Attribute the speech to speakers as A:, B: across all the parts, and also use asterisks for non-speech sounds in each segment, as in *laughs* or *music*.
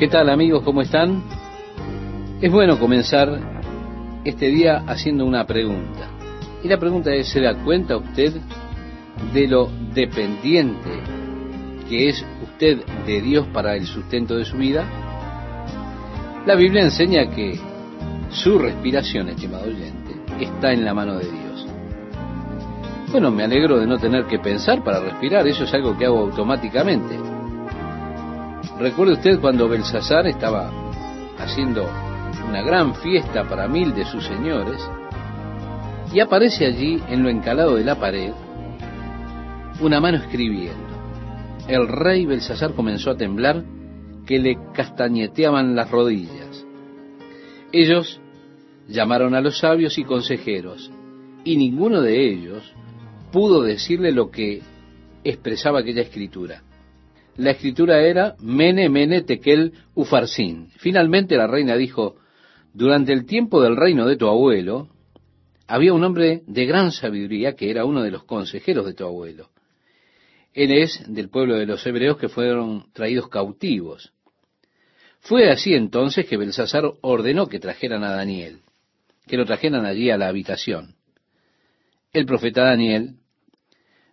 A: ¿Qué tal amigos? ¿Cómo están? Es bueno comenzar este día haciendo una pregunta. Y la pregunta es, ¿se da cuenta usted de lo dependiente que es usted de Dios para el sustento de su vida? La Biblia enseña que su respiración, estimado oyente, está en la mano de Dios. Bueno, me alegro de no tener que pensar para respirar, eso es algo que hago automáticamente. ¿Recuerda usted cuando Belsasar estaba haciendo una gran fiesta para mil de sus señores? Y aparece allí, en lo encalado de la pared, una mano escribiendo. El rey Belsasar comenzó a temblar que le castañeteaban las rodillas. Ellos llamaron a los sabios y consejeros, y ninguno de ellos pudo decirle lo que expresaba aquella escritura. La escritura era Mene, Mene, Tekel, Ufarsin. Finalmente la reina dijo, durante el tiempo del reino de tu abuelo, había un hombre de gran sabiduría que era uno de los consejeros de tu abuelo. Él es del pueblo de los hebreos que fueron traídos cautivos. Fue así entonces que Belsasar ordenó que trajeran a Daniel, que lo trajeran allí a la habitación. El profeta Daniel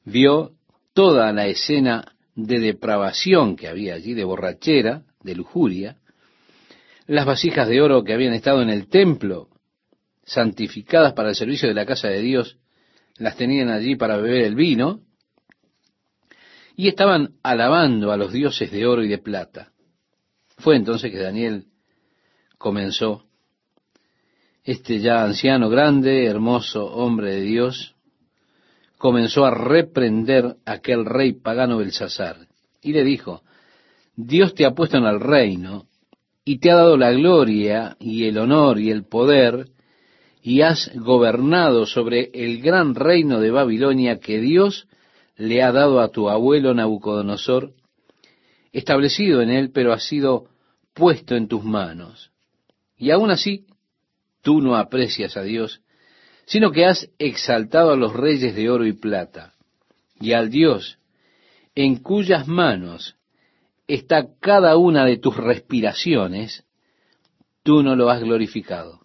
A: vio toda la escena de depravación que había allí, de borrachera, de lujuria, las vasijas de oro que habían estado en el templo, santificadas para el servicio de la casa de Dios, las tenían allí para beber el vino, y estaban alabando a los dioses de oro y de plata. Fue entonces que Daniel comenzó, este ya anciano, grande, hermoso hombre de Dios, comenzó a reprender a aquel rey pagano Belsasar y le dijo, Dios te ha puesto en el reino y te ha dado la gloria y el honor y el poder y has gobernado sobre el gran reino de Babilonia que Dios le ha dado a tu abuelo Nabucodonosor, establecido en él, pero ha sido puesto en tus manos. Y aún así, tú no aprecias a Dios sino que has exaltado a los reyes de oro y plata, y al Dios en cuyas manos está cada una de tus respiraciones, tú no lo has glorificado.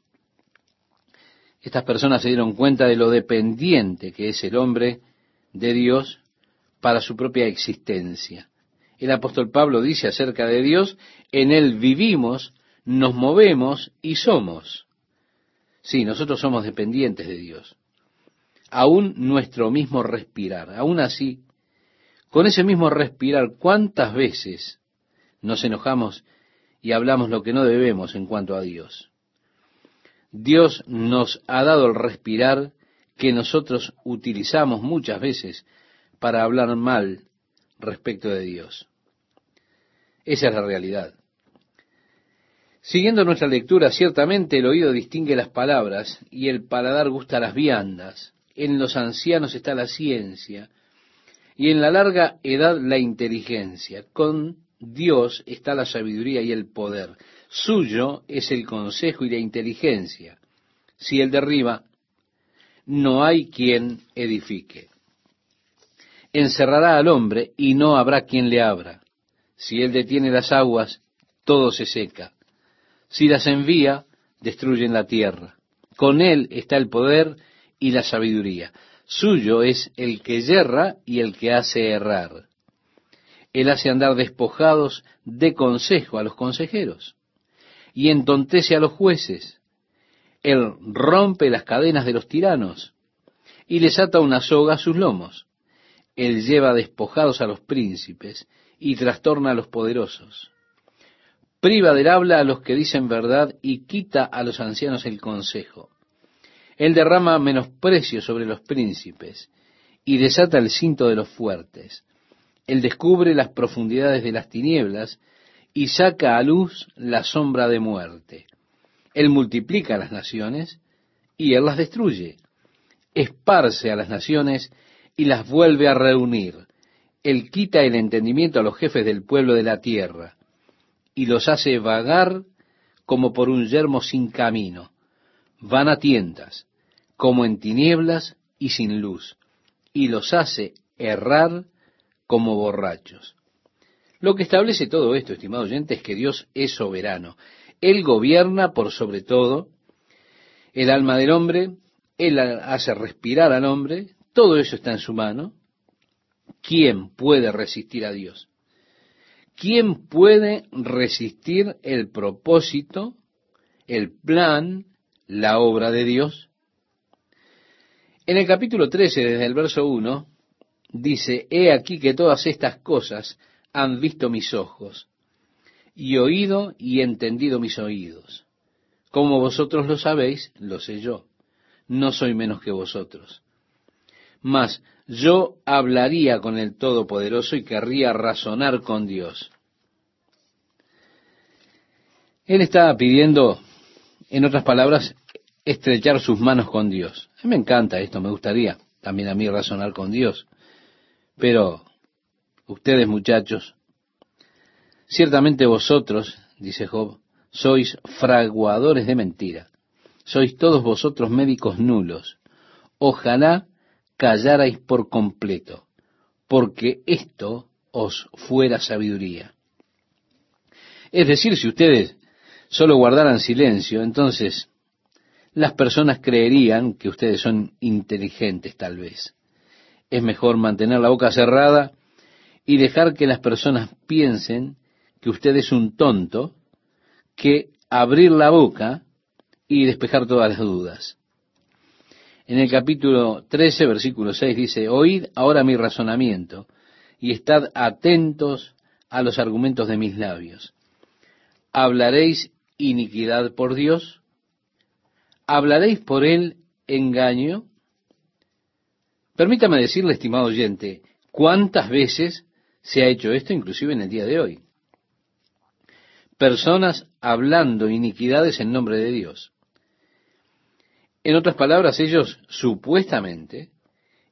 A: Estas personas se dieron cuenta de lo dependiente que es el hombre de Dios para su propia existencia. El apóstol Pablo dice acerca de Dios, en Él vivimos, nos movemos y somos. Sí, nosotros somos dependientes de Dios. Aún nuestro mismo respirar, aún así, con ese mismo respirar, ¿cuántas veces nos enojamos y hablamos lo que no debemos en cuanto a Dios? Dios nos ha dado el respirar que nosotros utilizamos muchas veces para hablar mal respecto de Dios. Esa es la realidad. Siguiendo nuestra lectura, ciertamente el oído distingue las palabras y el paladar gusta las viandas. En los ancianos está la ciencia y en la larga edad la inteligencia. Con Dios está la sabiduría y el poder. Suyo es el consejo y la inteligencia. Si él derriba, no hay quien edifique. Encerrará al hombre y no habrá quien le abra. Si él detiene las aguas, todo se seca. Si las envía, destruyen la tierra. Con él está el poder y la sabiduría. Suyo es el que yerra y el que hace errar. Él hace andar despojados de consejo a los consejeros y entontece a los jueces. Él rompe las cadenas de los tiranos y les ata una soga a sus lomos. Él lleva despojados a los príncipes y trastorna a los poderosos priva del habla a los que dicen verdad y quita a los ancianos el consejo. Él derrama menosprecio sobre los príncipes y desata el cinto de los fuertes. Él descubre las profundidades de las tinieblas y saca a luz la sombra de muerte. Él multiplica las naciones y él las destruye. Esparce a las naciones y las vuelve a reunir. Él quita el entendimiento a los jefes del pueblo de la tierra y los hace vagar como por un yermo sin camino. Van a tientas, como en tinieblas y sin luz, y los hace errar como borrachos. Lo que establece todo esto, estimado oyente, es que Dios es soberano. Él gobierna por sobre todo el alma del hombre, Él hace respirar al hombre, todo eso está en su mano. ¿Quién puede resistir a Dios? ¿Quién puede resistir el propósito, el plan, la obra de Dios? En el capítulo 13, desde el verso 1, dice, He aquí que todas estas cosas han visto mis ojos, y oído y entendido mis oídos. Como vosotros lo sabéis, lo sé yo. No soy menos que vosotros. Mas yo hablaría con el Todopoderoso y querría razonar con Dios. Él está pidiendo, en otras palabras, estrechar sus manos con Dios. A mí me encanta esto, me gustaría también a mí razonar con Dios. Pero ustedes muchachos, ciertamente vosotros, dice Job, sois fraguadores de mentira. Sois todos vosotros médicos nulos. Ojalá callarais por completo, porque esto os fuera sabiduría. Es decir, si ustedes solo guardaran silencio, entonces las personas creerían que ustedes son inteligentes tal vez. Es mejor mantener la boca cerrada y dejar que las personas piensen que usted es un tonto que abrir la boca y despejar todas las dudas. En el capítulo 13, versículo 6 dice, Oíd ahora mi razonamiento y estad atentos a los argumentos de mis labios. ¿Hablaréis iniquidad por Dios? ¿Hablaréis por él engaño? Permítame decirle, estimado oyente, cuántas veces se ha hecho esto, inclusive en el día de hoy. Personas hablando iniquidades en nombre de Dios. En otras palabras, ellos supuestamente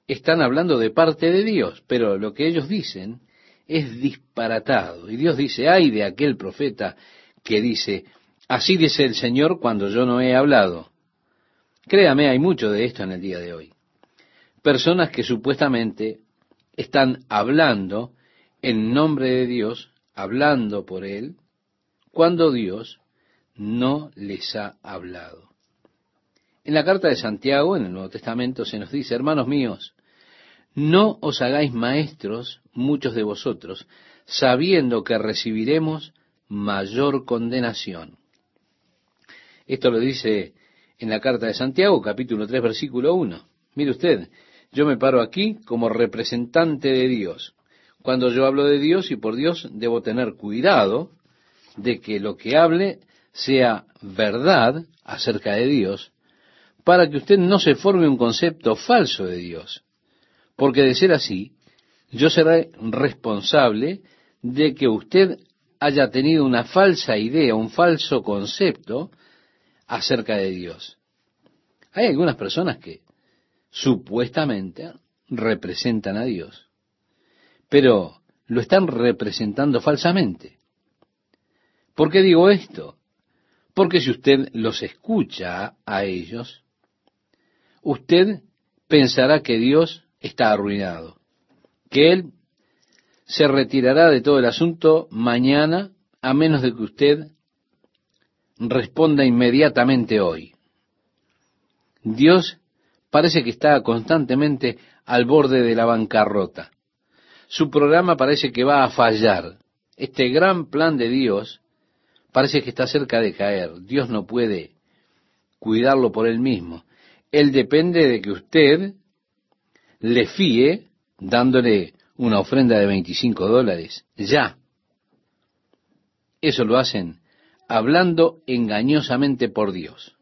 A: están hablando de parte de Dios, pero lo que ellos dicen es disparatado. Y Dios dice, ay de aquel profeta que dice, así dice el Señor cuando yo no he hablado. Créame, hay mucho de esto en el día de hoy. Personas que supuestamente están hablando en nombre de Dios, hablando por Él, cuando Dios no les ha hablado. En la carta de Santiago, en el Nuevo Testamento, se nos dice, hermanos míos, no os hagáis maestros muchos de vosotros, sabiendo que recibiremos mayor condenación. Esto lo dice en la carta de Santiago, capítulo 3, versículo 1. Mire usted, yo me paro aquí como representante de Dios. Cuando yo hablo de Dios y por Dios, debo tener cuidado de que lo que hable sea verdad acerca de Dios, para que usted no se forme un concepto falso de Dios. Porque de ser así, yo seré responsable de que usted haya tenido una falsa idea, un falso concepto acerca de Dios. Hay algunas personas que supuestamente representan a Dios, pero lo están representando falsamente. ¿Por qué digo esto? Porque si usted los escucha a ellos, usted pensará que Dios está arruinado, que Él se retirará de todo el asunto mañana a menos de que usted responda inmediatamente hoy. Dios parece que está constantemente al borde de la bancarrota. Su programa parece que va a fallar. Este gran plan de Dios parece que está cerca de caer. Dios no puede cuidarlo por él mismo. Él depende de que usted le fíe dándole una ofrenda de 25 dólares. Ya. Eso lo hacen hablando engañosamente por Dios.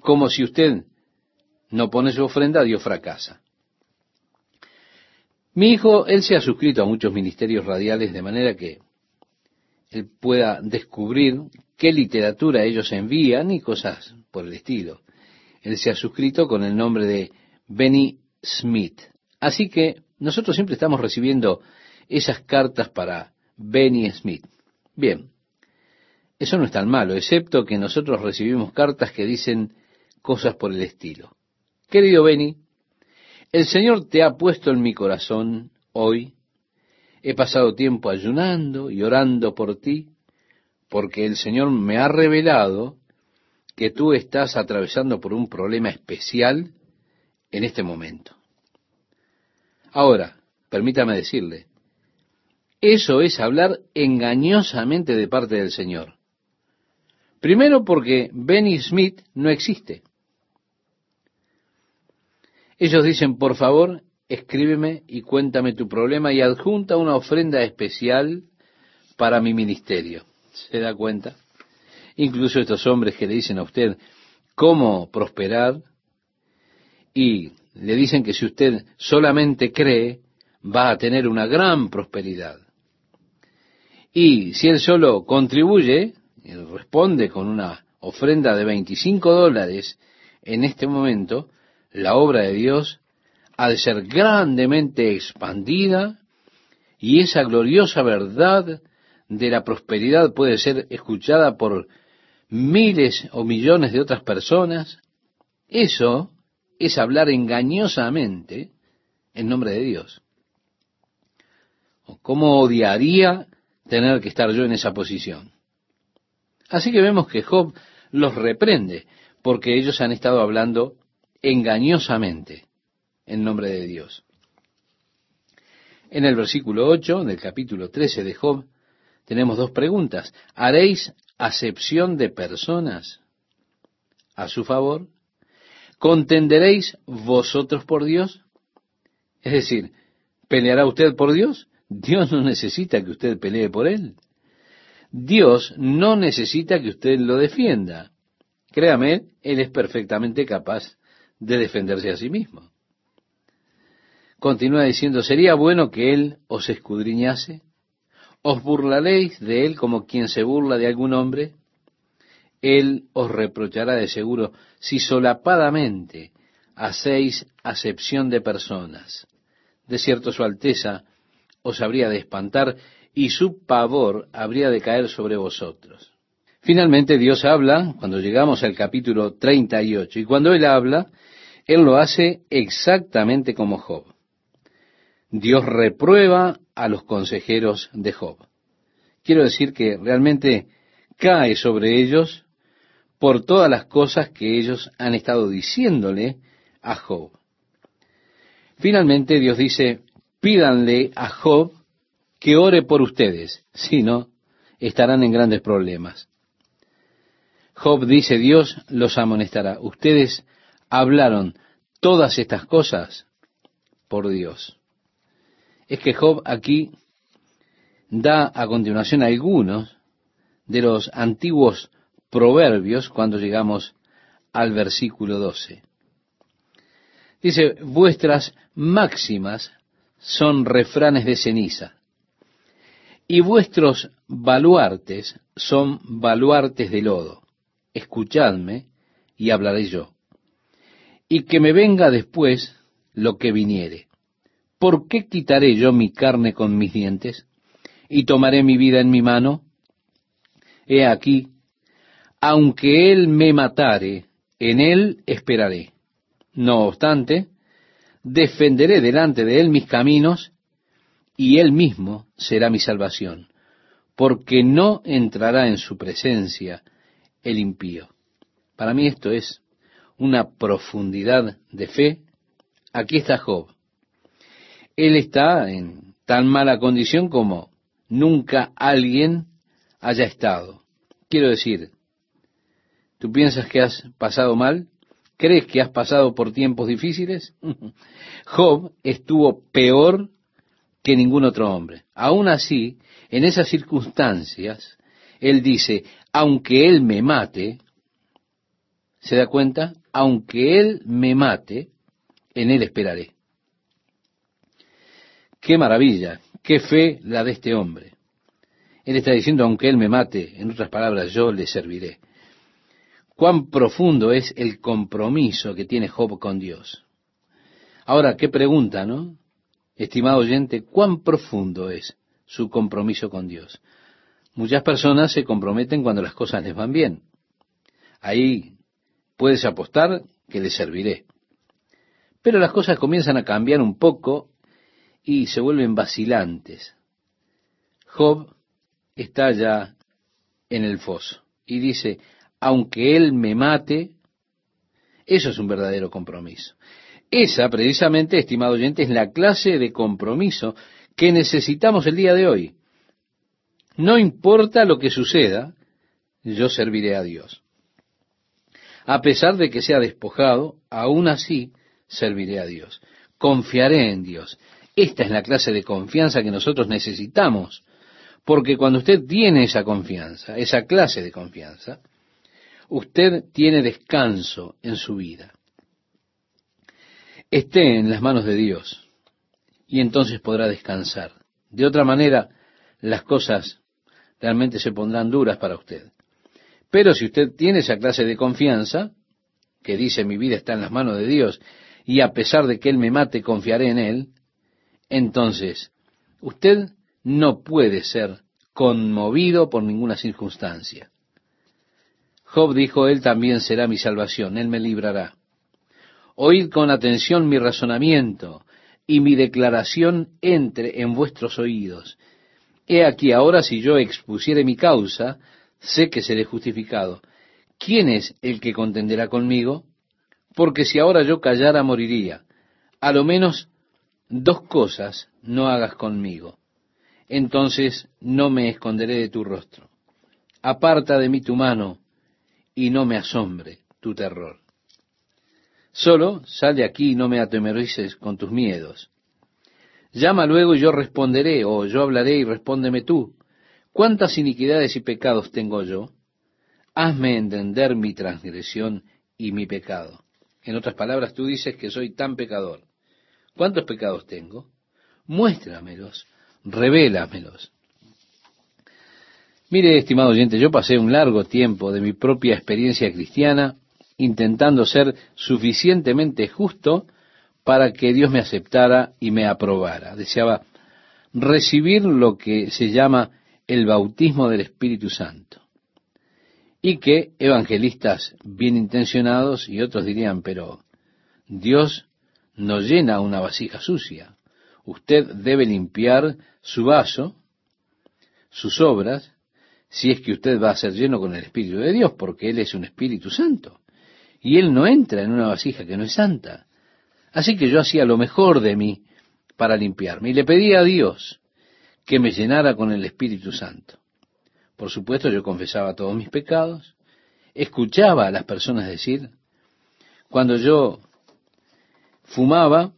A: Como si usted no pone su ofrenda, Dios fracasa. Mi hijo, él se ha suscrito a muchos ministerios radiales de manera que él pueda descubrir qué literatura ellos envían y cosas por el estilo. Él se ha suscrito con el nombre de Benny Smith. Así que nosotros siempre estamos recibiendo esas cartas para Benny Smith. Bien, eso no es tan malo, excepto que nosotros recibimos cartas que dicen cosas por el estilo. Querido Benny, el Señor te ha puesto en mi corazón hoy he pasado tiempo ayunando y orando por ti, porque el Señor me ha revelado que tú estás atravesando por un problema especial en este momento. Ahora, permítame decirle, eso es hablar engañosamente de parte del Señor. Primero porque Benny Smith no existe. Ellos dicen, por favor, escríbeme y cuéntame tu problema y adjunta una ofrenda especial para mi ministerio. ¿Se da cuenta? Incluso estos hombres que le dicen a usted cómo prosperar y le dicen que si usted solamente cree, va a tener una gran prosperidad. Y si él solo contribuye, él responde con una ofrenda de 25 dólares en este momento, la obra de Dios ha de ser grandemente expandida y esa gloriosa verdad de la prosperidad puede ser escuchada por miles o millones de otras personas. Eso es hablar engañosamente en nombre de Dios. ¿Cómo odiaría tener que estar yo en esa posición? Así que vemos que Job los reprende porque ellos han estado hablando engañosamente en nombre de Dios. En el versículo 8 del capítulo 13 de Job tenemos dos preguntas. ¿Haréis acepción de personas a su favor? ¿Contenderéis vosotros por Dios? Es decir, ¿peleará usted por Dios? Dios no necesita que usted pelee por Él. Dios no necesita que usted lo defienda. Créame, Él es perfectamente capaz de defenderse a sí mismo. Continúa diciendo, ¿sería bueno que Él os escudriñase? ¿Os burlaréis de Él como quien se burla de algún hombre? Él os reprochará de seguro si solapadamente hacéis acepción de personas. De cierto su Alteza os habría de espantar y su pavor habría de caer sobre vosotros. Finalmente Dios habla cuando llegamos al capítulo 38 y cuando Él habla, él lo hace exactamente como Job. Dios reprueba a los consejeros de Job. Quiero decir que realmente cae sobre ellos por todas las cosas que ellos han estado diciéndole a Job. Finalmente Dios dice, pídanle a Job que ore por ustedes, si no, estarán en grandes problemas. Job dice, Dios los amonestará. Ustedes hablaron todas estas cosas por Dios. Es que Job aquí da a continuación algunos de los antiguos proverbios cuando llegamos al versículo 12. Dice, vuestras máximas son refranes de ceniza, y vuestros baluartes son baluartes de lodo. Escuchadme y hablaré yo y que me venga después lo que viniere. ¿Por qué quitaré yo mi carne con mis dientes y tomaré mi vida en mi mano? He aquí, aunque él me matare, en él esperaré. No obstante, defenderé delante de él mis caminos, y él mismo será mi salvación, porque no entrará en su presencia el impío. Para mí esto es una profundidad de fe, aquí está Job. Él está en tan mala condición como nunca alguien haya estado. Quiero decir, ¿tú piensas que has pasado mal? ¿Crees que has pasado por tiempos difíciles? *laughs* Job estuvo peor que ningún otro hombre. Aún así, en esas circunstancias, él dice, aunque él me mate, ¿se da cuenta? aunque Él me mate, en Él esperaré. Qué maravilla, qué fe la de este hombre. Él está diciendo, aunque Él me mate, en otras palabras, yo le serviré. Cuán profundo es el compromiso que tiene Job con Dios. Ahora, qué pregunta, ¿no? Estimado oyente, ¿cuán profundo es su compromiso con Dios? Muchas personas se comprometen cuando las cosas les van bien. Ahí puedes apostar que le serviré. Pero las cosas comienzan a cambiar un poco y se vuelven vacilantes. Job está ya en el foso y dice, aunque él me mate, eso es un verdadero compromiso. Esa, precisamente, estimado oyente, es la clase de compromiso que necesitamos el día de hoy. No importa lo que suceda, yo serviré a Dios. A pesar de que sea despojado, aún así serviré a Dios. Confiaré en Dios. Esta es la clase de confianza que nosotros necesitamos, porque cuando usted tiene esa confianza, esa clase de confianza, usted tiene descanso en su vida. Esté en las manos de Dios y entonces podrá descansar. De otra manera, las cosas realmente se pondrán duras para usted. Pero si usted tiene esa clase de confianza, que dice mi vida está en las manos de Dios, y a pesar de que Él me mate, confiaré en Él, entonces usted no puede ser conmovido por ninguna circunstancia. Job dijo, Él también será mi salvación, Él me librará. Oíd con atención mi razonamiento y mi declaración entre en vuestros oídos. He aquí ahora si yo expusiere mi causa, sé que seré justificado. ¿Quién es el que contenderá conmigo? Porque si ahora yo callara, moriría. A lo menos dos cosas no hagas conmigo. Entonces no me esconderé de tu rostro. Aparta de mí tu mano y no me asombre tu terror. Solo sal de aquí y no me atemorices con tus miedos. Llama luego y yo responderé, o yo hablaré y respóndeme tú. ¿Cuántas iniquidades y pecados tengo yo? Hazme entender mi transgresión y mi pecado. En otras palabras, tú dices que soy tan pecador. ¿Cuántos pecados tengo? Muéstramelos, revélamelos. Mire, estimado oyente, yo pasé un largo tiempo de mi propia experiencia cristiana intentando ser suficientemente justo para que Dios me aceptara y me aprobara. Deseaba recibir lo que se llama el bautismo del Espíritu Santo. Y que evangelistas bien intencionados y otros dirían, pero Dios no llena una vasija sucia. Usted debe limpiar su vaso, sus obras, si es que usted va a ser lleno con el Espíritu de Dios, porque Él es un Espíritu Santo. Y Él no entra en una vasija que no es santa. Así que yo hacía lo mejor de mí para limpiarme y le pedía a Dios que me llenara con el Espíritu Santo. Por supuesto, yo confesaba todos mis pecados, escuchaba a las personas decir, cuando yo fumaba,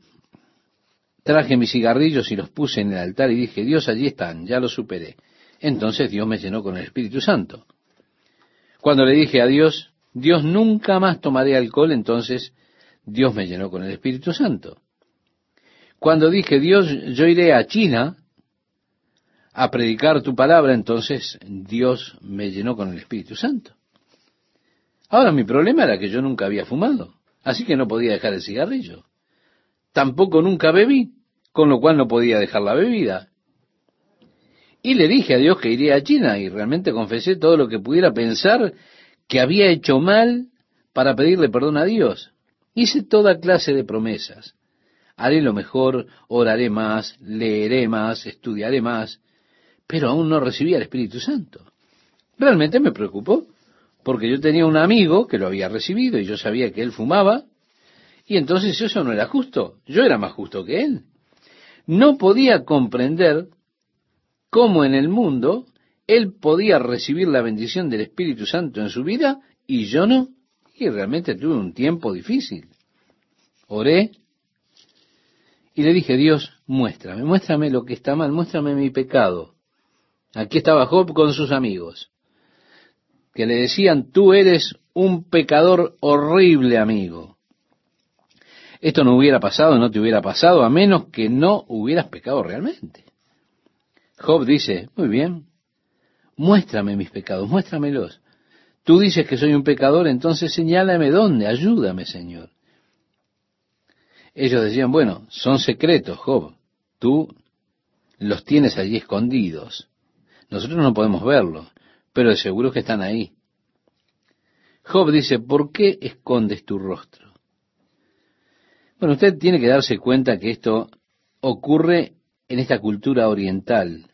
A: traje mis cigarrillos y los puse en el altar y dije, Dios, allí están, ya los superé. Entonces Dios me llenó con el Espíritu Santo. Cuando le dije a Dios, Dios nunca más tomaré alcohol, entonces Dios me llenó con el Espíritu Santo. Cuando dije, Dios, yo iré a China a predicar tu palabra, entonces Dios me llenó con el Espíritu Santo. Ahora mi problema era que yo nunca había fumado, así que no podía dejar el cigarrillo. Tampoco nunca bebí, con lo cual no podía dejar la bebida. Y le dije a Dios que iría a China y realmente confesé todo lo que pudiera pensar que había hecho mal para pedirle perdón a Dios. Hice toda clase de promesas. Haré lo mejor, oraré más, leeré más, estudiaré más, pero aún no recibía el Espíritu Santo. Realmente me preocupó, porque yo tenía un amigo que lo había recibido y yo sabía que él fumaba, y entonces eso no era justo, yo era más justo que él. No podía comprender cómo en el mundo él podía recibir la bendición del Espíritu Santo en su vida y yo no. Y realmente tuve un tiempo difícil. Oré y le dije, Dios, muéstrame, muéstrame lo que está mal, muéstrame mi pecado. Aquí estaba Job con sus amigos, que le decían, tú eres un pecador horrible, amigo. Esto no hubiera pasado, no te hubiera pasado, a menos que no hubieras pecado realmente. Job dice, muy bien, muéstrame mis pecados, muéstramelos. Tú dices que soy un pecador, entonces señálame dónde, ayúdame, Señor. Ellos decían, bueno, son secretos, Job. Tú los tienes allí escondidos. Nosotros no podemos verlos, pero de seguro que están ahí. Job dice, ¿por qué escondes tu rostro? Bueno, usted tiene que darse cuenta que esto ocurre en esta cultura oriental.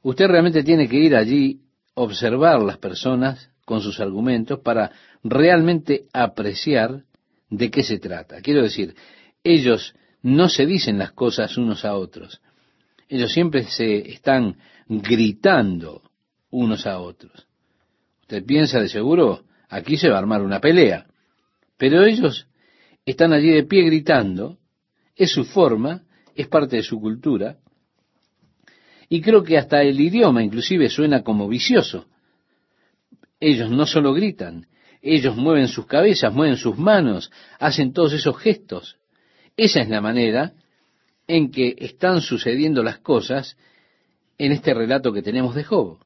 A: Usted realmente tiene que ir allí, observar las personas con sus argumentos para realmente apreciar de qué se trata. Quiero decir, ellos no se dicen las cosas unos a otros. Ellos siempre se están gritando unos a otros. Usted piensa de seguro, aquí se va a armar una pelea. Pero ellos están allí de pie gritando, es su forma, es parte de su cultura, y creo que hasta el idioma inclusive suena como vicioso. Ellos no solo gritan, ellos mueven sus cabezas, mueven sus manos, hacen todos esos gestos. Esa es la manera en que están sucediendo las cosas en este relato que tenemos de Job.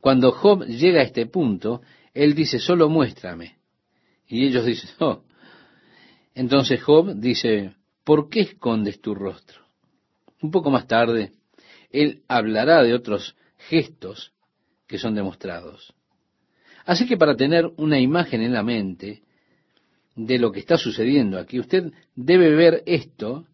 A: Cuando Job llega a este punto, él dice, solo muéstrame. Y ellos dicen, oh. Entonces Job dice, ¿por qué escondes tu rostro? Un poco más tarde, él hablará de otros gestos que son demostrados. Así que para tener una imagen en la mente de lo que está sucediendo aquí, usted debe ver esto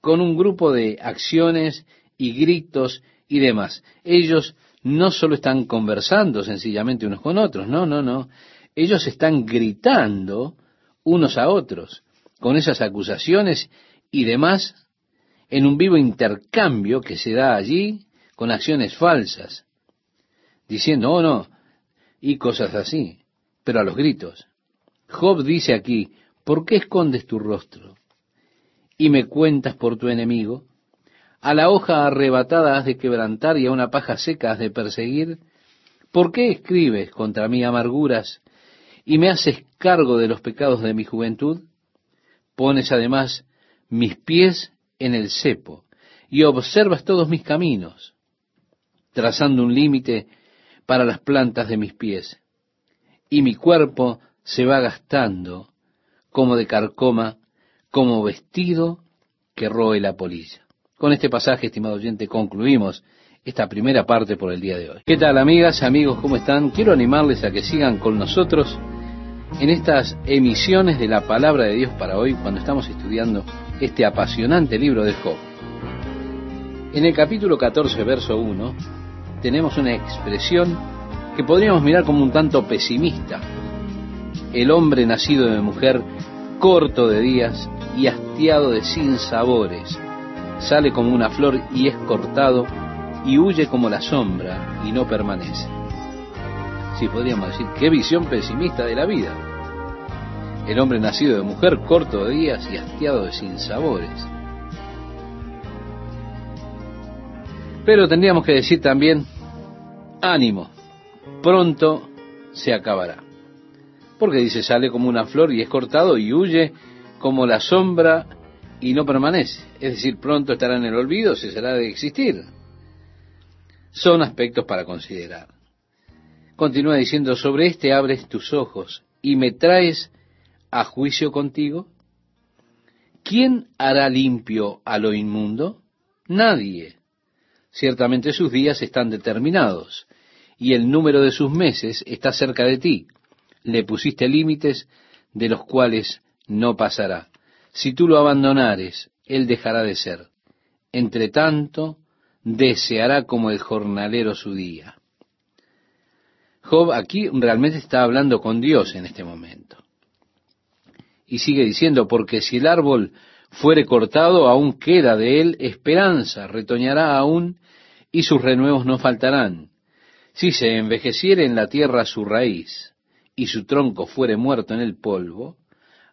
A: con un grupo de acciones y gritos y demás. Ellos no solo están conversando sencillamente unos con otros, no, no, no. Ellos están gritando unos a otros con esas acusaciones y demás en un vivo intercambio que se da allí con acciones falsas, diciendo, oh no, y cosas así, pero a los gritos. Job dice aquí, ¿por qué escondes tu rostro y me cuentas por tu enemigo? A la hoja arrebatada has de quebrantar y a una paja seca has de perseguir. ¿Por qué escribes contra mí amarguras y me haces cargo de los pecados de mi juventud? Pones además mis pies en el cepo y observas todos mis caminos, trazando un límite para las plantas de mis pies. Y mi cuerpo se va gastando como de carcoma, como vestido que roe la polilla. Con este pasaje, estimado oyente, concluimos esta primera parte por el día de hoy. ¿Qué tal, amigas, amigos? ¿Cómo están? Quiero animarles a que sigan con nosotros en estas emisiones de la palabra de Dios para hoy, cuando estamos estudiando este apasionante libro de Job. En el capítulo 14, verso 1, tenemos una expresión que podríamos mirar como un tanto pesimista. El hombre nacido de mujer, corto de días y hastiado de sinsabores, sale como una flor y es cortado y huye como la sombra y no permanece. Sí, podríamos decir, qué visión pesimista de la vida. El hombre nacido de mujer, corto de días y hastiado de sinsabores. Pero tendríamos que decir también, ánimo, pronto se acabará. Porque dice, sale como una flor y es cortado y huye como la sombra y no permanece. Es decir, pronto estará en el olvido, cesará de existir. Son aspectos para considerar. Continúa diciendo, sobre este abres tus ojos y me traes a juicio contigo. ¿Quién hará limpio a lo inmundo? Nadie. Ciertamente sus días están determinados y el número de sus meses está cerca de ti. Le pusiste límites de los cuales no pasará. Si tú lo abandonares, él dejará de ser. Entre tanto, deseará como el jornalero su día. Job aquí realmente está hablando con Dios en este momento. Y sigue diciendo, porque si el árbol fuere cortado, aún queda de él esperanza, retoñará aún y sus renuevos no faltarán. Si se envejeciere en la tierra su raíz y su tronco fuere muerto en el polvo,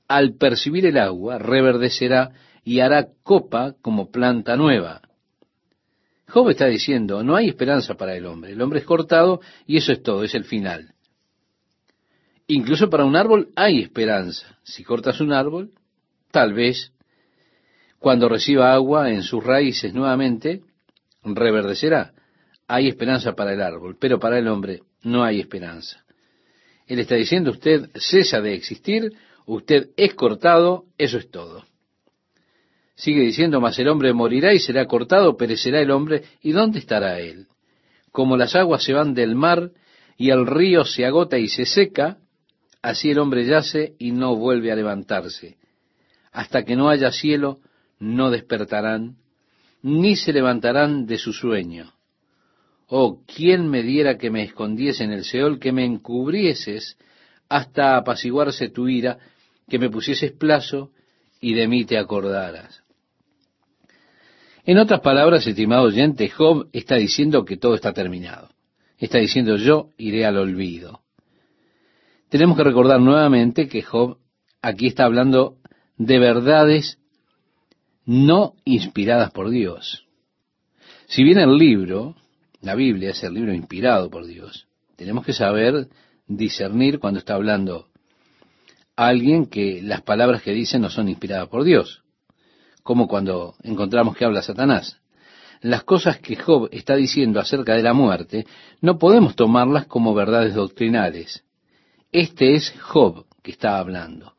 A: al percibir el agua reverdecerá y hará copa como planta nueva. Job está diciendo, no hay esperanza para el hombre, el hombre es cortado y eso es todo, es el final. Incluso para un árbol hay esperanza. Si cortas un árbol, tal vez cuando reciba agua en sus raíces nuevamente, reverdecerá. Hay esperanza para el árbol, pero para el hombre no hay esperanza. Él está diciendo, usted cesa de existir, usted es cortado, eso es todo. Sigue diciendo, mas el hombre morirá y será cortado, perecerá el hombre, ¿y dónde estará él? Como las aguas se van del mar y el río se agota y se seca, así el hombre yace y no vuelve a levantarse. Hasta que no haya cielo, no despertarán, ni se levantarán de su sueño. Oh, ¿quién me diera que me escondiese en el Seol, que me encubrieses hasta apaciguarse tu ira, que me pusieses plazo y de mí te acordaras? En otras palabras, estimado oyente, Job está diciendo que todo está terminado. Está diciendo yo iré al olvido. Tenemos que recordar nuevamente que Job aquí está hablando de verdades no inspiradas por Dios. Si bien el libro, la Biblia es el libro inspirado por Dios, tenemos que saber discernir cuando está hablando alguien que las palabras que dice no son inspiradas por Dios como cuando encontramos que habla Satanás. Las cosas que Job está diciendo acerca de la muerte no podemos tomarlas como verdades doctrinales. Este es Job que está hablando.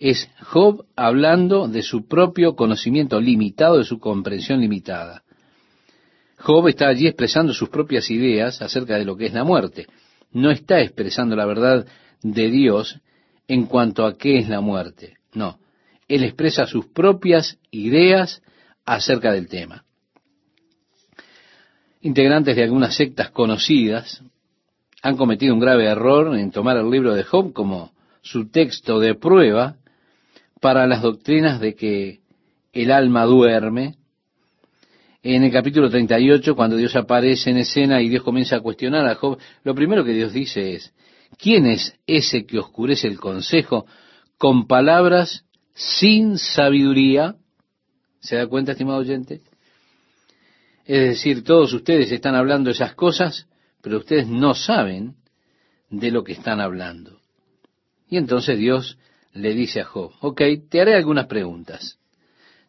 A: Es Job hablando de su propio conocimiento limitado, de su comprensión limitada. Job está allí expresando sus propias ideas acerca de lo que es la muerte. No está expresando la verdad de Dios en cuanto a qué es la muerte. No, él expresa sus propias ideas acerca del tema. Integrantes de algunas sectas conocidas han cometido un grave error en tomar el libro de Job como su texto de prueba para las doctrinas de que el alma duerme. En el capítulo 38, cuando Dios aparece en escena y Dios comienza a cuestionar a Job, lo primero que Dios dice es, ¿quién es ese que oscurece el consejo con palabras sin sabiduría. ¿Se da cuenta, estimado oyente? Es decir, todos ustedes están hablando esas cosas, pero ustedes no saben de lo que están hablando. Y entonces Dios le dice a Job, ok, te haré algunas preguntas.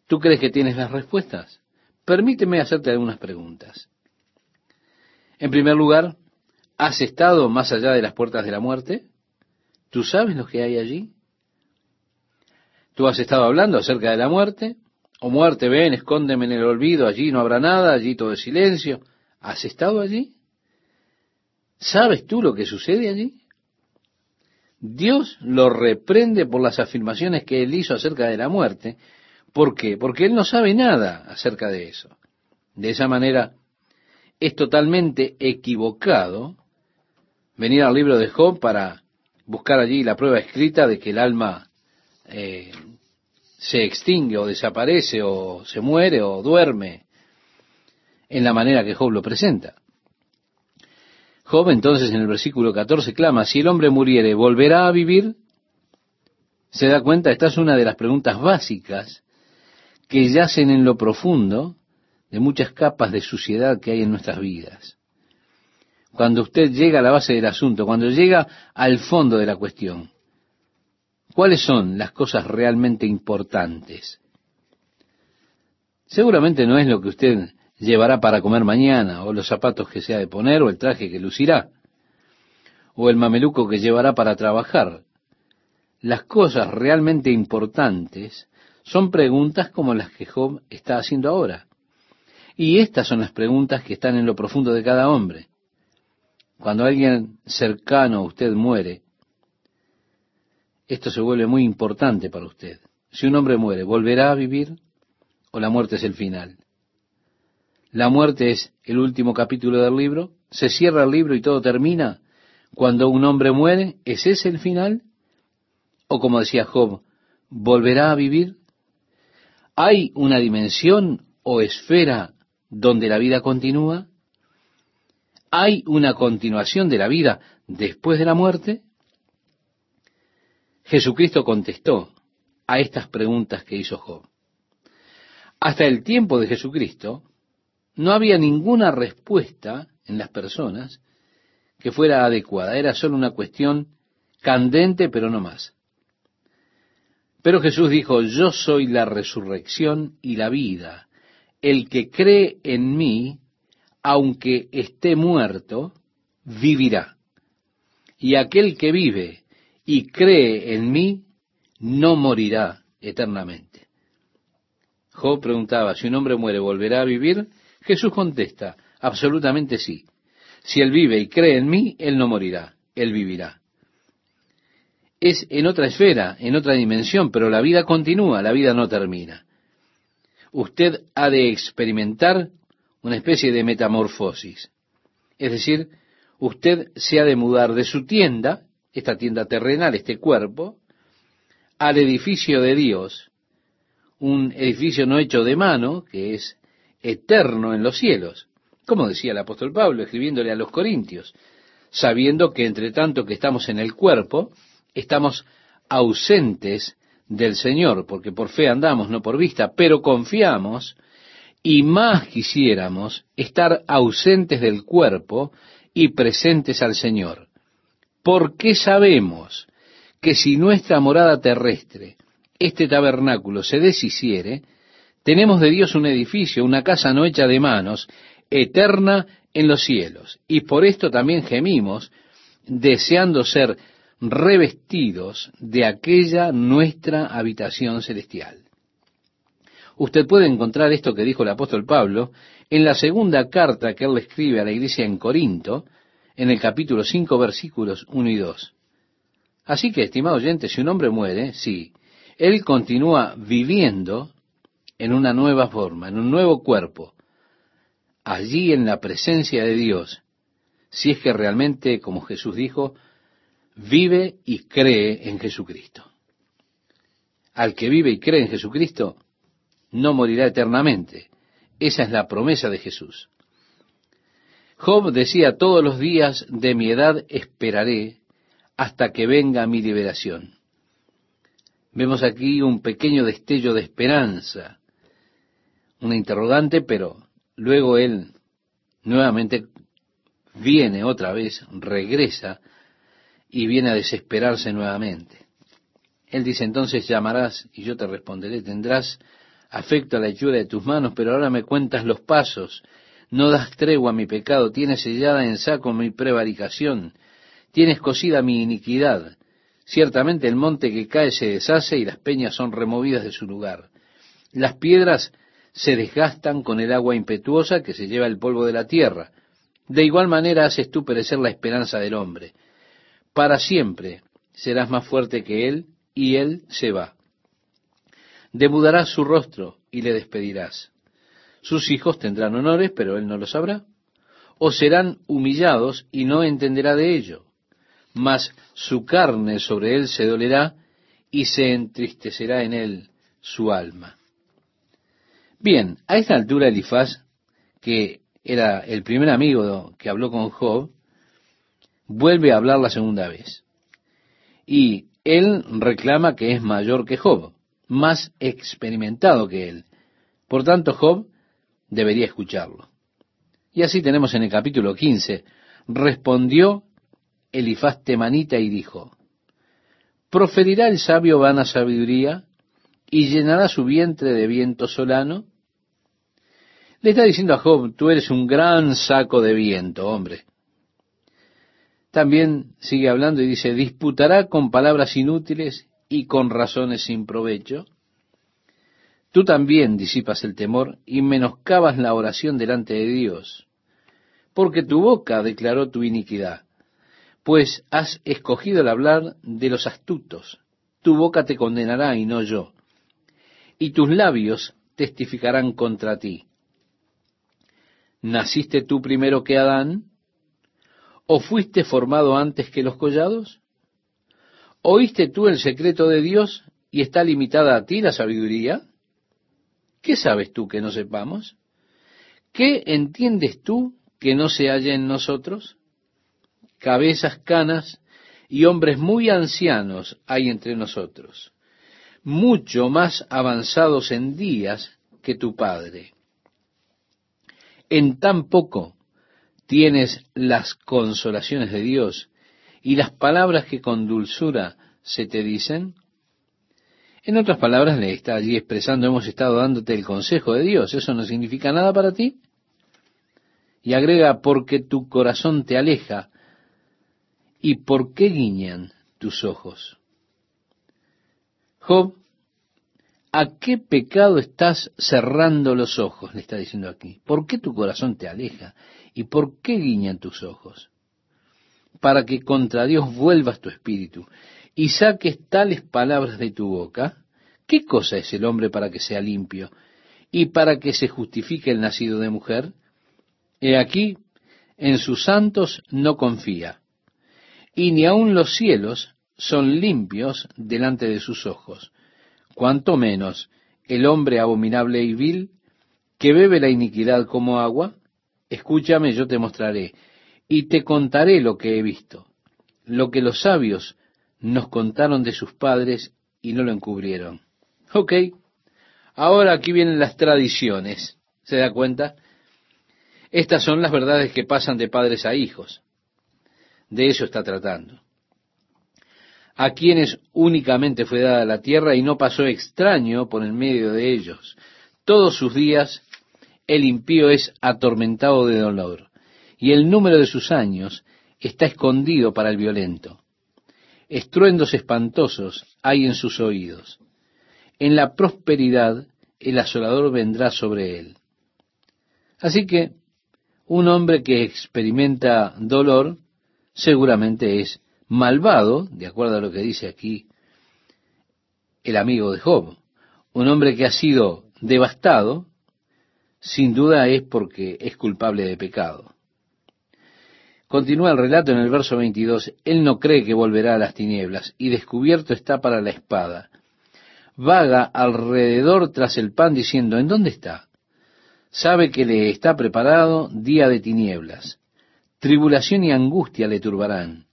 A: ¿Tú crees que tienes las respuestas? Permíteme hacerte algunas preguntas. En primer lugar, ¿has estado más allá de las puertas de la muerte? ¿Tú sabes lo que hay allí? Tú has estado hablando acerca de la muerte. O muerte, ven, escóndeme en el olvido, allí no habrá nada, allí todo es silencio. ¿Has estado allí? ¿Sabes tú lo que sucede allí? Dios lo reprende por las afirmaciones que él hizo acerca de la muerte. ¿Por qué? Porque él no sabe nada acerca de eso. De esa manera, es totalmente equivocado venir al libro de Job para buscar allí la prueba escrita de que el alma eh, se extingue o desaparece o se muere o duerme en la manera que Job lo presenta. Job entonces en el versículo 14 clama, si el hombre muriere, ¿volverá a vivir? ¿Se da cuenta? Esta es una de las preguntas básicas que yacen en lo profundo de muchas capas de suciedad que hay en nuestras vidas. Cuando usted llega a la base del asunto, cuando llega al fondo de la cuestión, ¿Cuáles son las cosas realmente importantes? Seguramente no es lo que usted llevará para comer mañana, o los zapatos que se ha de poner, o el traje que lucirá, o el mameluco que llevará para trabajar. Las cosas realmente importantes son preguntas como las que Job está haciendo ahora. Y estas son las preguntas que están en lo profundo de cada hombre. Cuando alguien cercano a usted muere, esto se vuelve muy importante para usted. Si un hombre muere, ¿volverá a vivir o la muerte es el final? La muerte es el último capítulo del libro, se cierra el libro y todo termina. Cuando un hombre muere, ¿es ese el final? O como decía Job, ¿volverá a vivir? ¿Hay una dimensión o esfera donde la vida continúa? ¿Hay una continuación de la vida después de la muerte? Jesucristo contestó a estas preguntas que hizo Job. Hasta el tiempo de Jesucristo no había ninguna respuesta en las personas que fuera adecuada. Era solo una cuestión candente, pero no más. Pero Jesús dijo, yo soy la resurrección y la vida. El que cree en mí, aunque esté muerto, vivirá. Y aquel que vive y cree en mí, no morirá eternamente. Job preguntaba, si un hombre muere, ¿volverá a vivir? Jesús contesta, absolutamente sí. Si él vive y cree en mí, él no morirá, él vivirá. Es en otra esfera, en otra dimensión, pero la vida continúa, la vida no termina. Usted ha de experimentar una especie de metamorfosis. Es decir, usted se ha de mudar de su tienda, esta tienda terrenal, este cuerpo, al edificio de Dios, un edificio no hecho de mano, que es eterno en los cielos, como decía el apóstol Pablo escribiéndole a los Corintios, sabiendo que entre tanto que estamos en el cuerpo, estamos ausentes del Señor, porque por fe andamos, no por vista, pero confiamos y más quisiéramos estar ausentes del cuerpo y presentes al Señor. Porque sabemos que si nuestra morada terrestre, este tabernáculo, se deshiciere, tenemos de Dios un edificio, una casa no hecha de manos, eterna en los cielos. Y por esto también gemimos, deseando ser revestidos de aquella nuestra habitación celestial. Usted puede encontrar esto que dijo el apóstol Pablo en la segunda carta que él escribe a la iglesia en Corinto, en el capítulo 5, versículos 1 y 2. Así que, estimado oyente, si un hombre muere, sí, él continúa viviendo en una nueva forma, en un nuevo cuerpo, allí en la presencia de Dios, si es que realmente, como Jesús dijo, vive y cree en Jesucristo. Al que vive y cree en Jesucristo, no morirá eternamente. Esa es la promesa de Jesús. Job decía, todos los días de mi edad esperaré hasta que venga mi liberación. Vemos aquí un pequeño destello de esperanza, una interrogante, pero luego él nuevamente viene otra vez, regresa y viene a desesperarse nuevamente. Él dice entonces llamarás y yo te responderé, tendrás afecto a la hechura de tus manos, pero ahora me cuentas los pasos, no das tregua a mi pecado, tienes sellada en saco mi prevaricación, tienes cosida mi iniquidad. Ciertamente el monte que cae se deshace y las peñas son removidas de su lugar. Las piedras se desgastan con el agua impetuosa que se lleva el polvo de la tierra. De igual manera haces tú perecer la esperanza del hombre para siempre serás más fuerte que él, y él se va. Demudarás su rostro y le despedirás. Sus hijos tendrán honores, pero él no lo sabrá. O serán humillados y no entenderá de ello. Mas su carne sobre él se dolerá y se entristecerá en él su alma. Bien, a esta altura Elifaz, que era el primer amigo que habló con Job, vuelve a hablar la segunda vez. Y él reclama que es mayor que Job, más experimentado que él. Por tanto, Job debería escucharlo. Y así tenemos en el capítulo 15, respondió Elifaz Temanita y dijo, ¿proferirá el sabio vana sabiduría y llenará su vientre de viento solano? Le está diciendo a Job, tú eres un gran saco de viento, hombre. También sigue hablando y dice, disputará con palabras inútiles y con razones sin provecho. Tú también disipas el temor y menoscabas la oración delante de Dios, porque tu boca declaró tu iniquidad, pues has escogido el hablar de los astutos. Tu boca te condenará y no yo, y tus labios testificarán contra ti. ¿Naciste tú primero que Adán? ¿O fuiste formado antes que los collados? ¿Oíste tú el secreto de Dios y está limitada a ti la sabiduría? ¿Qué sabes tú que no sepamos? ¿Qué entiendes tú que no se halla en nosotros? Cabezas canas y hombres muy ancianos hay entre nosotros, mucho más avanzados en días que tu Padre. En tan poco tienes las consolaciones de Dios y las palabras que con dulzura se te dicen? En otras palabras, le está allí expresando, hemos estado dándote el consejo de Dios. ¿Eso no significa nada para ti? Y agrega, porque tu corazón te aleja. ¿Y por qué guiñan tus ojos? Job, ¿a qué pecado estás cerrando los ojos? Le está diciendo aquí. ¿Por qué tu corazón te aleja? ¿Y por qué guiñan tus ojos? Para que contra Dios vuelvas tu espíritu y saques tales palabras de tu boca. ¿Qué cosa es el hombre para que sea limpio y para que se justifique el nacido de mujer? He aquí, en sus santos no confía, y ni aun los cielos son limpios delante de sus ojos, cuanto menos el hombre abominable y vil, que bebe la iniquidad como agua, escúchame, yo te mostraré, y te contaré lo que he visto, lo que los sabios nos contaron de sus padres y no lo encubrieron. Ok, ahora aquí vienen las tradiciones, ¿se da cuenta? Estas son las verdades que pasan de padres a hijos. De eso está tratando. A quienes únicamente fue dada la tierra y no pasó extraño por el medio de ellos. Todos sus días el impío es atormentado de dolor, y el número de sus años está escondido para el violento. Estruendos espantosos hay en sus oídos. En la prosperidad el asolador vendrá sobre él. Así que un hombre que experimenta dolor seguramente es malvado, de acuerdo a lo que dice aquí el amigo de Job. Un hombre que ha sido devastado, sin duda es porque es culpable de pecado. Continúa el relato en el verso 22, Él no cree que volverá a las tinieblas, y descubierto está para la espada. Vaga alrededor tras el pan diciendo, ¿en dónde está? Sabe que le está preparado día de tinieblas. Tribulación y angustia le turbarán,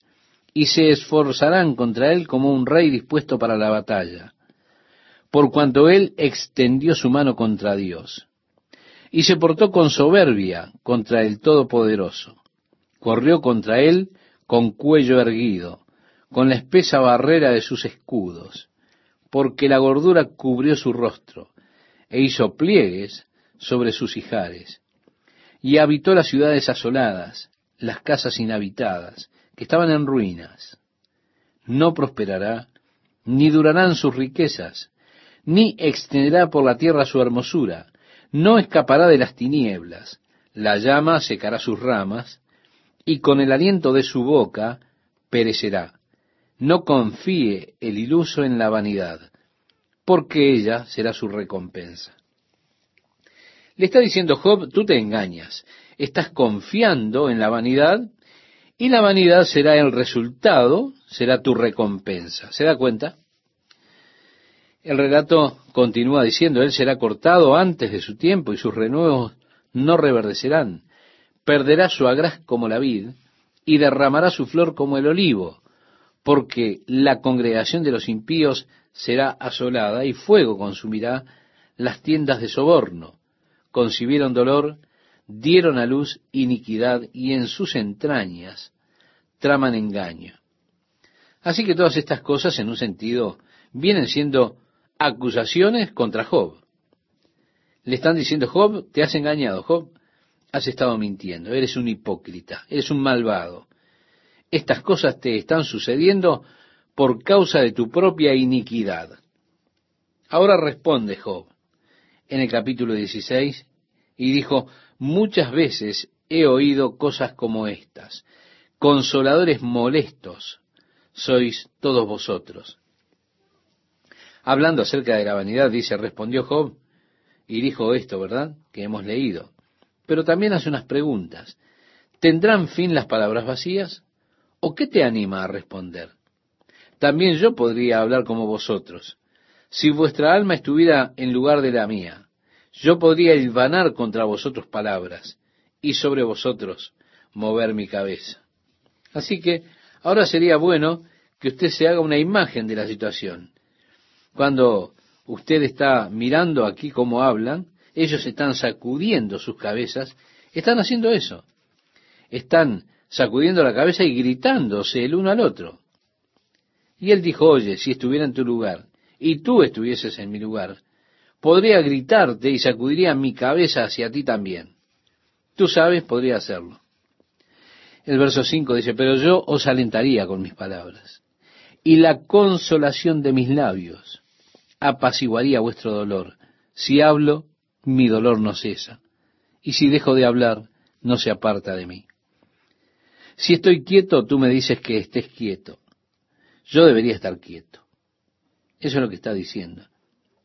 A: y se esforzarán contra él como un rey dispuesto para la batalla, por cuanto él extendió su mano contra Dios y se portó con soberbia contra el Todopoderoso. Corrió contra él con cuello erguido, con la espesa barrera de sus escudos, porque la gordura cubrió su rostro, e hizo pliegues sobre sus hijares, y habitó las ciudades asoladas, las casas inhabitadas, que estaban en ruinas. No prosperará, ni durarán sus riquezas, ni extenderá por la tierra su hermosura, no escapará de las tinieblas, la llama secará sus ramas, y con el aliento de su boca perecerá. No confíe el iluso en la vanidad, porque ella será su recompensa. Le está diciendo Job, tú te engañas, estás confiando en la vanidad, y la vanidad será el resultado, será tu recompensa. ¿Se da cuenta? El relato continúa diciendo, Él será cortado antes de su tiempo y sus renuevos no reverdecerán. Perderá su agraz como la vid y derramará su flor como el olivo, porque la congregación de los impíos será asolada y fuego consumirá las tiendas de soborno. Concibieron dolor, dieron a luz iniquidad y en sus entrañas traman engaño. Así que todas estas cosas, en un sentido, vienen siendo acusaciones contra Job. Le están diciendo, Job, te has engañado, Job, has estado mintiendo, eres un hipócrita, eres un malvado. Estas cosas te están sucediendo por causa de tu propia iniquidad. Ahora responde Job en el capítulo 16 y dijo, muchas veces he oído cosas como estas, consoladores molestos sois todos vosotros. Hablando acerca de la vanidad, dice, respondió Job y dijo esto, ¿verdad? Que hemos leído. Pero también hace unas preguntas. ¿Tendrán fin las palabras vacías? ¿O qué te anima a responder? También yo podría hablar como vosotros. Si vuestra alma estuviera en lugar de la mía, yo podría hilvanar contra vosotros palabras y sobre vosotros mover mi cabeza. Así que ahora sería bueno que usted se haga una imagen de la situación cuando usted está mirando aquí cómo hablan, ellos están sacudiendo sus cabezas, están haciendo eso. Están sacudiendo la cabeza y gritándose el uno al otro. Y él dijo, oye, si estuviera en tu lugar y tú estuvieses en mi lugar, podría gritarte y sacudiría mi cabeza hacia ti también. Tú sabes, podría hacerlo. El verso 5 dice, pero yo os alentaría con mis palabras y la consolación de mis labios apaciguaría vuestro dolor. Si hablo, mi dolor no cesa, y si dejo de hablar, no se aparta de mí. Si estoy quieto, tú me dices que estés quieto. Yo debería estar quieto. Eso es lo que está diciendo.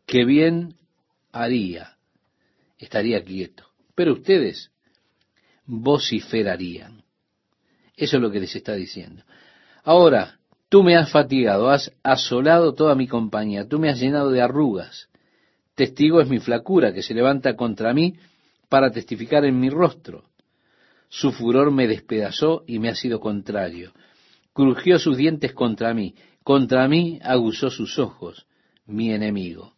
A: Que bien haría, estaría quieto. Pero ustedes vociferarían. Eso es lo que les está diciendo. Ahora, tú me has fatigado, has asolado toda mi compañía, tú me has llenado de arrugas. Testigo es mi flacura que se levanta contra mí para testificar en mi rostro. Su furor me despedazó y me ha sido contrario. Crujió sus dientes contra mí, contra mí aguzó sus ojos, mi enemigo.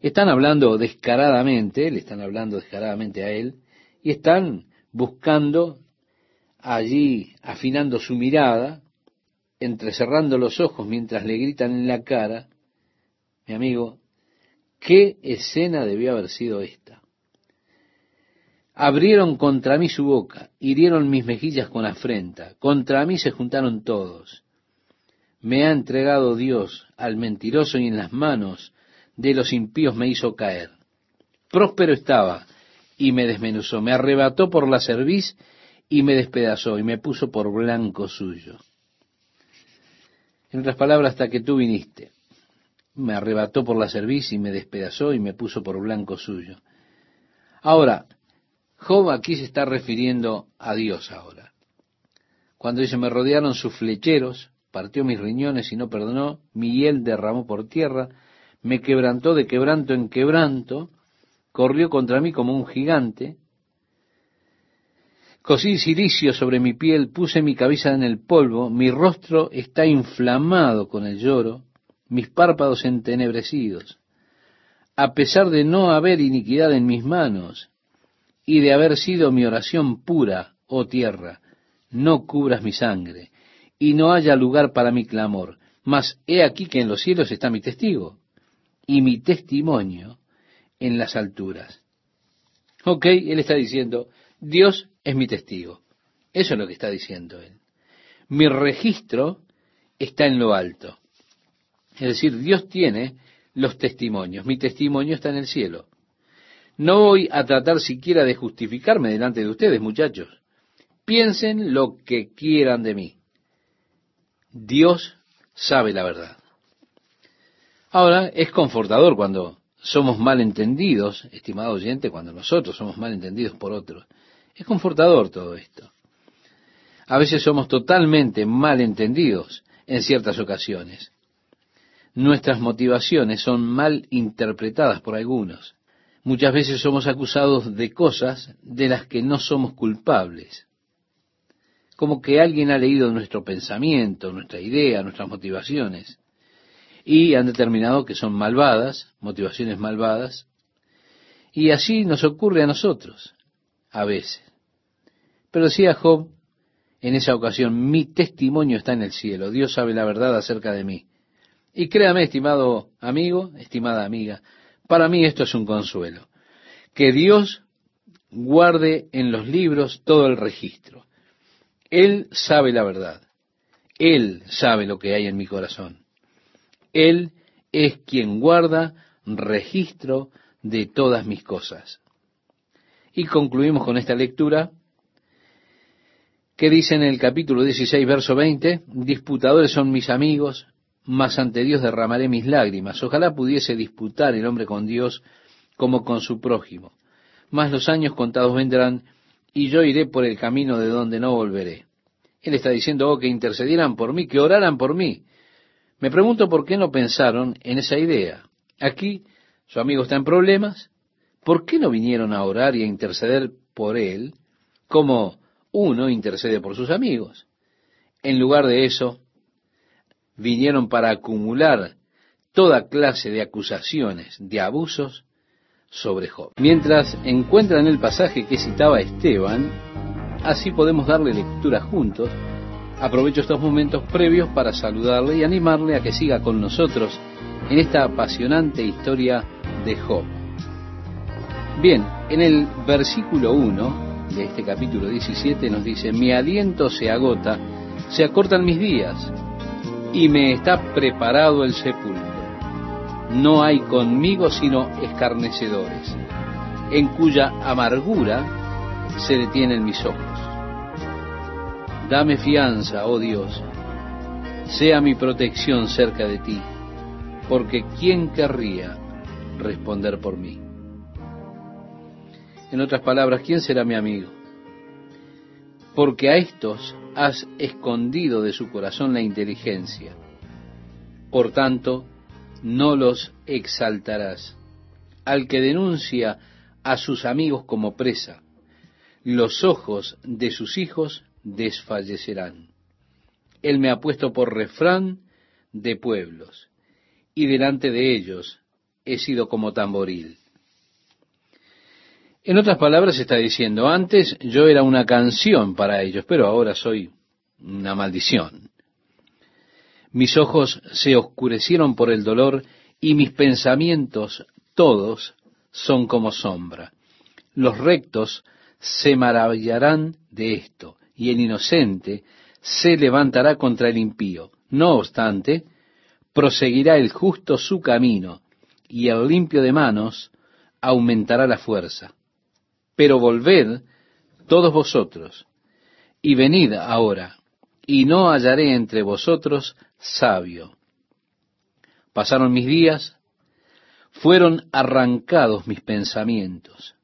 A: Están hablando descaradamente, le están hablando descaradamente a él, y están buscando allí, afinando su mirada, entrecerrando los ojos mientras le gritan en la cara, mi amigo, ¿qué escena debió haber sido esta? Abrieron contra mí su boca, hirieron mis mejillas con afrenta, contra mí se juntaron todos. Me ha entregado Dios al mentiroso y en las manos de los impíos me hizo caer. Próspero estaba y me desmenuzó, me arrebató por la cerviz y me despedazó y me puso por blanco suyo. En otras palabras, hasta que tú viniste, me arrebató por la cerviz y me despedazó y me puso por blanco suyo. Ahora, Job aquí se está refiriendo a Dios ahora. Cuando dice, me rodearon sus flecheros, partió mis riñones y no perdonó, mi hiel derramó por tierra, me quebrantó de quebranto en quebranto, corrió contra mí como un gigante, cosí silicio sobre mi piel, puse mi cabeza en el polvo, mi rostro está inflamado con el lloro, mis párpados entenebrecidos. A pesar de no haber iniquidad en mis manos y de haber sido mi oración pura, oh tierra, no cubras mi sangre y no haya lugar para mi clamor. Mas he aquí que en los cielos está mi testigo y mi testimonio en las alturas. Ok, él está diciendo, Dios es mi testigo. Eso es lo que está diciendo él. Mi registro está en lo alto. Es decir, Dios tiene los testimonios. Mi testimonio está en el cielo. No voy a tratar siquiera de justificarme delante de ustedes, muchachos. Piensen lo que quieran de mí. Dios sabe la verdad. Ahora, es confortador cuando somos mal entendidos, estimado oyente, cuando nosotros somos mal entendidos por otros. Es confortador todo esto. A veces somos totalmente mal entendidos en ciertas ocasiones. Nuestras motivaciones son mal interpretadas por algunos. Muchas veces somos acusados de cosas de las que no somos culpables. Como que alguien ha leído nuestro pensamiento, nuestra idea, nuestras motivaciones y han determinado que son malvadas, motivaciones malvadas, y así nos ocurre a nosotros, a veces. Pero decía Job en esa ocasión, mi testimonio está en el cielo, Dios sabe la verdad acerca de mí. Y créame, estimado amigo, estimada amiga, para mí esto es un consuelo, que Dios guarde en los libros todo el registro. Él sabe la verdad, Él sabe lo que hay en mi corazón. Él es quien guarda registro de todas mis cosas. Y concluimos con esta lectura que dice en el capítulo 16, verso 20, disputadores son mis amigos, mas ante Dios derramaré mis lágrimas. Ojalá pudiese disputar el hombre con Dios como con su prójimo. Mas los años contados vendrán y yo iré por el camino de donde no volveré. Él está diciendo, oh, que intercedieran por mí, que oraran por mí. Me pregunto por qué no pensaron en esa idea. Aquí su amigo está en problemas. ¿Por qué no vinieron a orar y a interceder por él como uno intercede por sus amigos? En lugar de eso, vinieron para acumular toda clase de acusaciones, de abusos sobre Job. Mientras encuentran el pasaje que citaba Esteban, así podemos darle lectura juntos Aprovecho estos momentos previos para saludarle y animarle a que siga con nosotros en esta apasionante historia de Job. Bien, en el versículo 1 de este capítulo 17 nos dice, mi aliento se agota, se acortan mis días y me está preparado el sepulcro. No hay conmigo sino escarnecedores, en cuya amargura se detienen mis ojos. Dame fianza, oh Dios, sea mi protección cerca de ti, porque ¿quién querría responder por mí? En otras palabras, ¿quién será mi amigo? Porque a estos has escondido de su corazón la inteligencia. Por tanto, no los exaltarás. Al que denuncia a sus amigos como presa, los ojos de sus hijos desfallecerán. Él me ha puesto por refrán de pueblos, y delante de ellos he sido como tamboril. En otras palabras está diciendo, antes yo era una canción para ellos, pero ahora soy una maldición. Mis ojos se oscurecieron por el dolor y mis pensamientos todos son como sombra. Los rectos se maravillarán de esto, y el inocente se levantará contra el impío. No obstante, proseguirá el justo su camino, y el limpio de manos aumentará la fuerza. Pero volved todos vosotros, y venid ahora, y no hallaré entre vosotros sabio. Pasaron mis días, fueron arrancados mis pensamientos,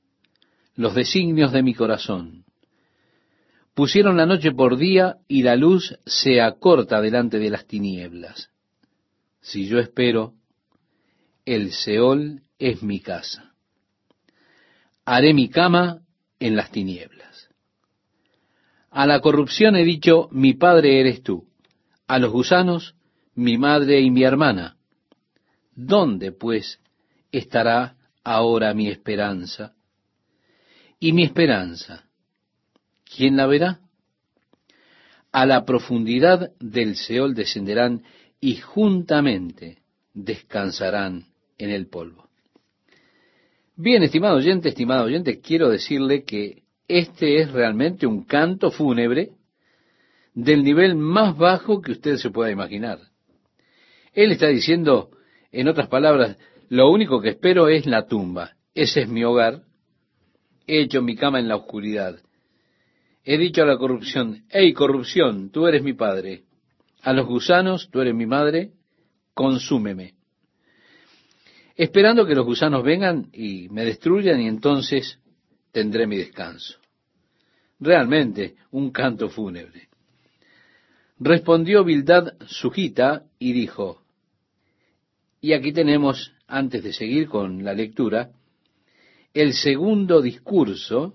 A: los designios de mi corazón. Pusieron la noche por día y la luz se acorta delante de las tinieblas. Si yo espero, el Seol es mi casa. Haré mi cama en las tinieblas. A la corrupción he dicho, mi padre eres tú. A los gusanos, mi madre y mi hermana. ¿Dónde, pues, estará ahora mi esperanza? Y mi esperanza, ¿quién la verá? A la profundidad del Seol descenderán y juntamente descansarán en el polvo. Bien, estimado oyente, estimado oyente, quiero decirle que este es realmente un canto fúnebre del nivel más bajo que usted se pueda imaginar. Él está diciendo, en otras palabras, lo único que espero es la tumba. Ese es mi hogar. He hecho mi cama en la oscuridad. He dicho a la corrupción, hey corrupción, tú eres mi padre. A los gusanos, tú eres mi madre, consúmeme. Esperando que los gusanos vengan y me destruyan y entonces tendré mi descanso. Realmente un canto fúnebre. Respondió Bildad Sujita y dijo, y aquí tenemos, antes de seguir con la lectura, el segundo discurso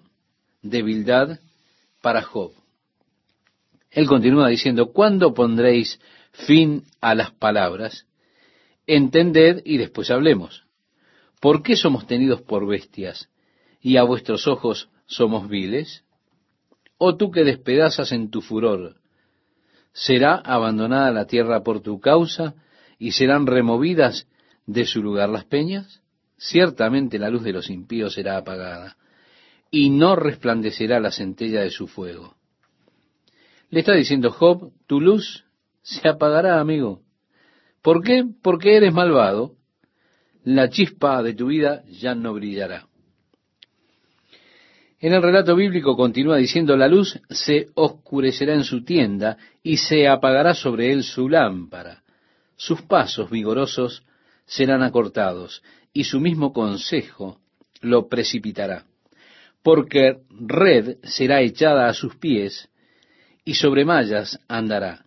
A: de Bildad para Job. Él continúa diciendo, ¿cuándo pondréis fin a las palabras? Entended y después hablemos. ¿Por qué somos tenidos por bestias y a vuestros ojos somos viles? ¿O tú que despedazas en tu furor, será abandonada la tierra por tu causa y serán removidas de su lugar las peñas? Ciertamente la luz de los impíos será apagada y no resplandecerá la centella de su fuego. Le está diciendo Job, tu luz se apagará, amigo. ¿Por qué? Porque eres malvado. La chispa de tu vida ya no brillará. En el relato bíblico continúa diciendo, la luz se oscurecerá en su tienda y se apagará sobre él su lámpara. Sus pasos vigorosos serán acortados y su mismo consejo lo precipitará. Porque red será echada a sus pies y sobre mallas andará.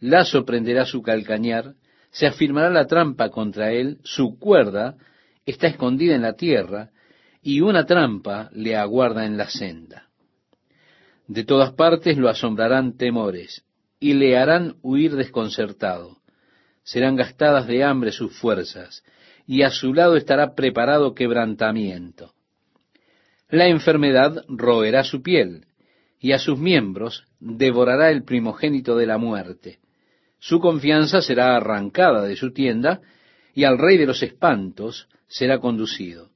A: Lazo prenderá su calcañar, se afirmará la trampa contra él, su cuerda está escondida en la tierra, y una trampa le aguarda en la senda. De todas partes lo asombrarán temores, y le harán huir desconcertado. Serán gastadas de hambre sus fuerzas, y a su lado estará preparado quebrantamiento. La enfermedad roerá su piel, y a sus miembros devorará el primogénito de la muerte. Su confianza será arrancada de su tienda, y al rey de los espantos será conducido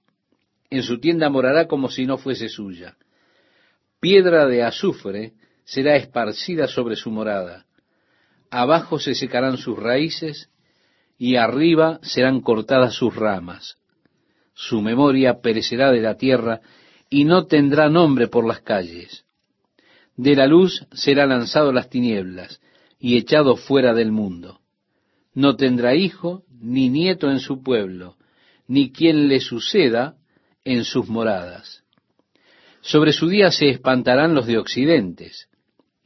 A: en su tienda morará como si no fuese suya. Piedra de azufre será esparcida sobre su morada. Abajo se secarán sus raíces y arriba serán cortadas sus ramas. Su memoria perecerá de la tierra y no tendrá nombre por las calles. De la luz será lanzado las tinieblas y echado fuera del mundo. No tendrá hijo ni nieto en su pueblo, ni quien le suceda en sus moradas. Sobre su día se espantarán los de occidentes,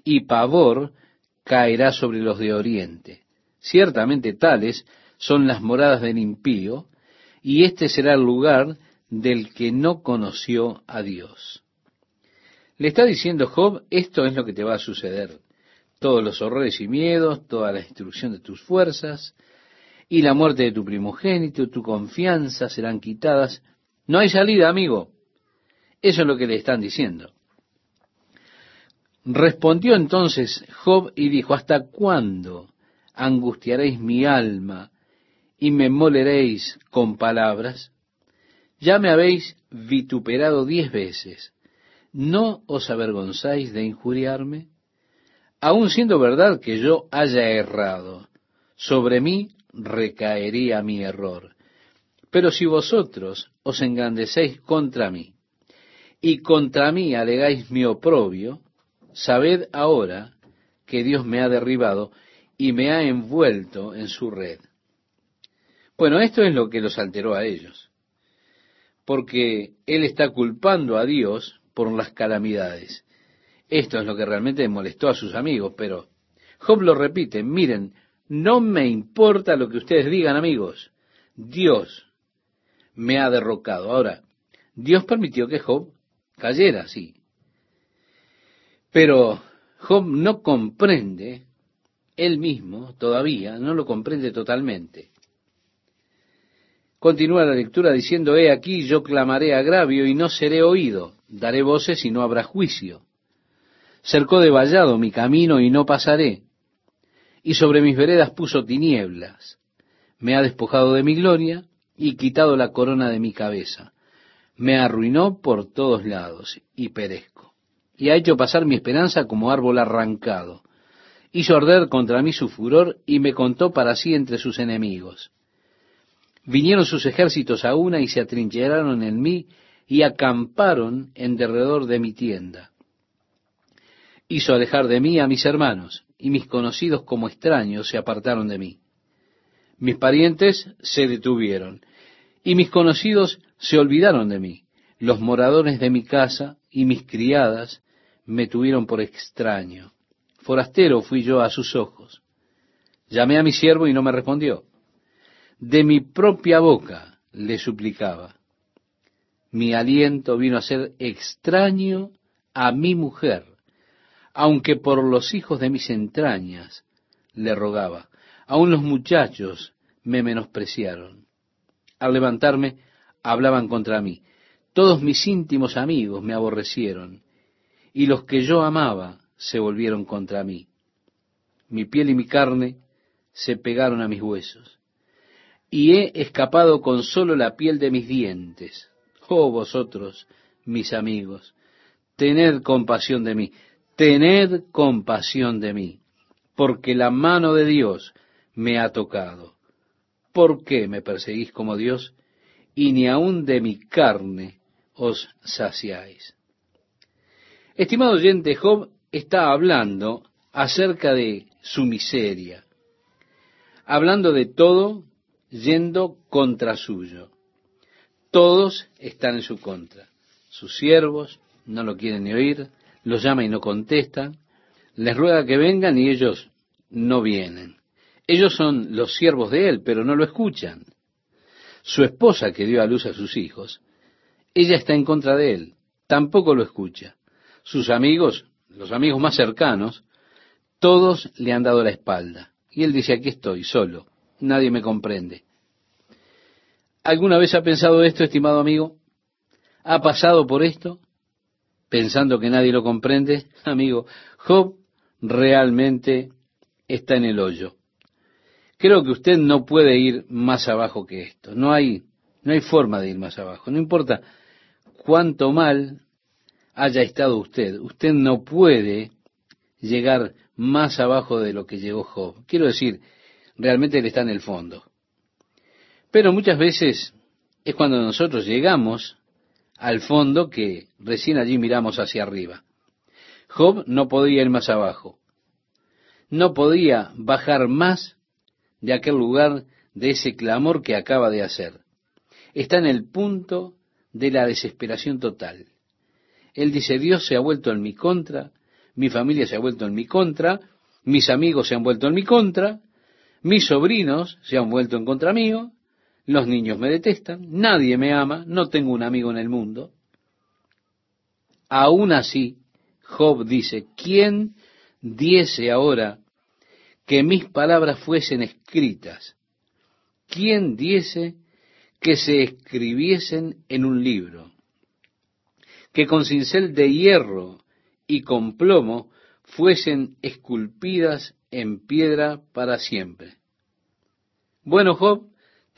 A: y pavor caerá sobre los de oriente. Ciertamente tales son las moradas del impío, y este será el lugar del que no conoció a Dios. Le está diciendo Job, esto es lo que te va a suceder. Todos los horrores y miedos, toda la destrucción de tus fuerzas, y la muerte de tu primogénito, tu confianza serán quitadas. No hay salida, amigo. Eso es lo que le están diciendo. Respondió entonces Job y dijo, ¿hasta cuándo angustiaréis mi alma y me moleréis con palabras? Ya me habéis vituperado diez veces. ¿No os avergonzáis de injuriarme? Aun siendo verdad que yo haya errado, sobre mí recaería mi error. Pero si vosotros os engrandecéis contra mí, y contra mí alegáis mi oprobio, sabed ahora que Dios me ha derribado y me ha envuelto en su red. Bueno, esto es lo que los alteró a ellos, porque Él está culpando a Dios por las calamidades. Esto es lo que realmente molestó a sus amigos, pero Job lo repite, miren, no me importa lo que ustedes digan, amigos, Dios me ha derrocado. Ahora, Dios permitió que Job cayera, sí. Pero Job no comprende, él mismo todavía no lo comprende totalmente. Continúa la lectura diciendo, he aquí yo clamaré agravio y no seré oído, daré voces y no habrá juicio. Cercó de vallado mi camino y no pasaré, y sobre mis veredas puso tinieblas. Me ha despojado de mi gloria y quitado la corona de mi cabeza. Me arruinó por todos lados y perezco. Y ha hecho pasar mi esperanza como árbol arrancado. Hizo arder contra mí su furor y me contó para sí entre sus enemigos. Vinieron sus ejércitos a una y se atrincheraron en mí y acamparon en derredor de mi tienda. Hizo alejar de mí a mis hermanos, y mis conocidos como extraños se apartaron de mí. Mis parientes se detuvieron, y mis conocidos se olvidaron de mí. Los moradores de mi casa y mis criadas me tuvieron por extraño. Forastero fui yo a sus ojos. Llamé a mi siervo y no me respondió de mi propia boca le suplicaba. Mi aliento vino a ser extraño a mi mujer, aunque por los hijos de mis entrañas le rogaba. Aun los muchachos me menospreciaron. Al levantarme, hablaban contra mí. Todos mis íntimos amigos me aborrecieron, y los que yo amaba se volvieron contra mí. Mi piel y mi carne se pegaron a mis huesos y he escapado con solo la piel de mis dientes. Oh vosotros, mis amigos, tened compasión de mí, tened compasión de mí, porque la mano de Dios me ha tocado. ¿Por qué me perseguís como Dios y ni aun de mi carne os saciáis? Estimado oyente, Job está hablando acerca de su miseria, hablando de todo yendo contra suyo. Todos están en su contra. Sus siervos no lo quieren ni oír, los llama y no contestan, les ruega que vengan y ellos no vienen. Ellos son los siervos de él, pero no lo escuchan. Su esposa que dio a luz a sus hijos, ella está en contra de él, tampoco lo escucha. Sus amigos, los amigos más cercanos, todos le han dado la espalda. Y él dice, aquí estoy, solo nadie me comprende. ¿Alguna vez ha pensado esto, estimado amigo? ¿Ha pasado por esto? Pensando que nadie lo comprende. *laughs* Amigo, Job realmente está en el hoyo. Creo que usted no puede ir más abajo que esto. No hay, no hay forma de ir más abajo. No importa cuánto mal haya estado usted. Usted no puede llegar más abajo de lo que llegó Job. Quiero decir, realmente Él está en el fondo. Pero muchas veces es cuando nosotros llegamos al fondo que recién allí miramos hacia arriba. Job no podía ir más abajo. No podía bajar más de aquel lugar de ese clamor que acaba de hacer. Está en el punto de la desesperación total. Él dice, Dios se ha vuelto en mi contra, mi familia se ha vuelto en mi contra, mis amigos se han vuelto en mi contra, mis sobrinos se han vuelto en contra mío, los niños me detestan, nadie me ama, no tengo un amigo en el mundo. Aún así, Job dice, ¿quién diese ahora que mis palabras fuesen escritas? ¿Quién diese que se escribiesen en un libro? Que con cincel de hierro y con plomo fuesen esculpidas en piedra para siempre. Bueno, Job,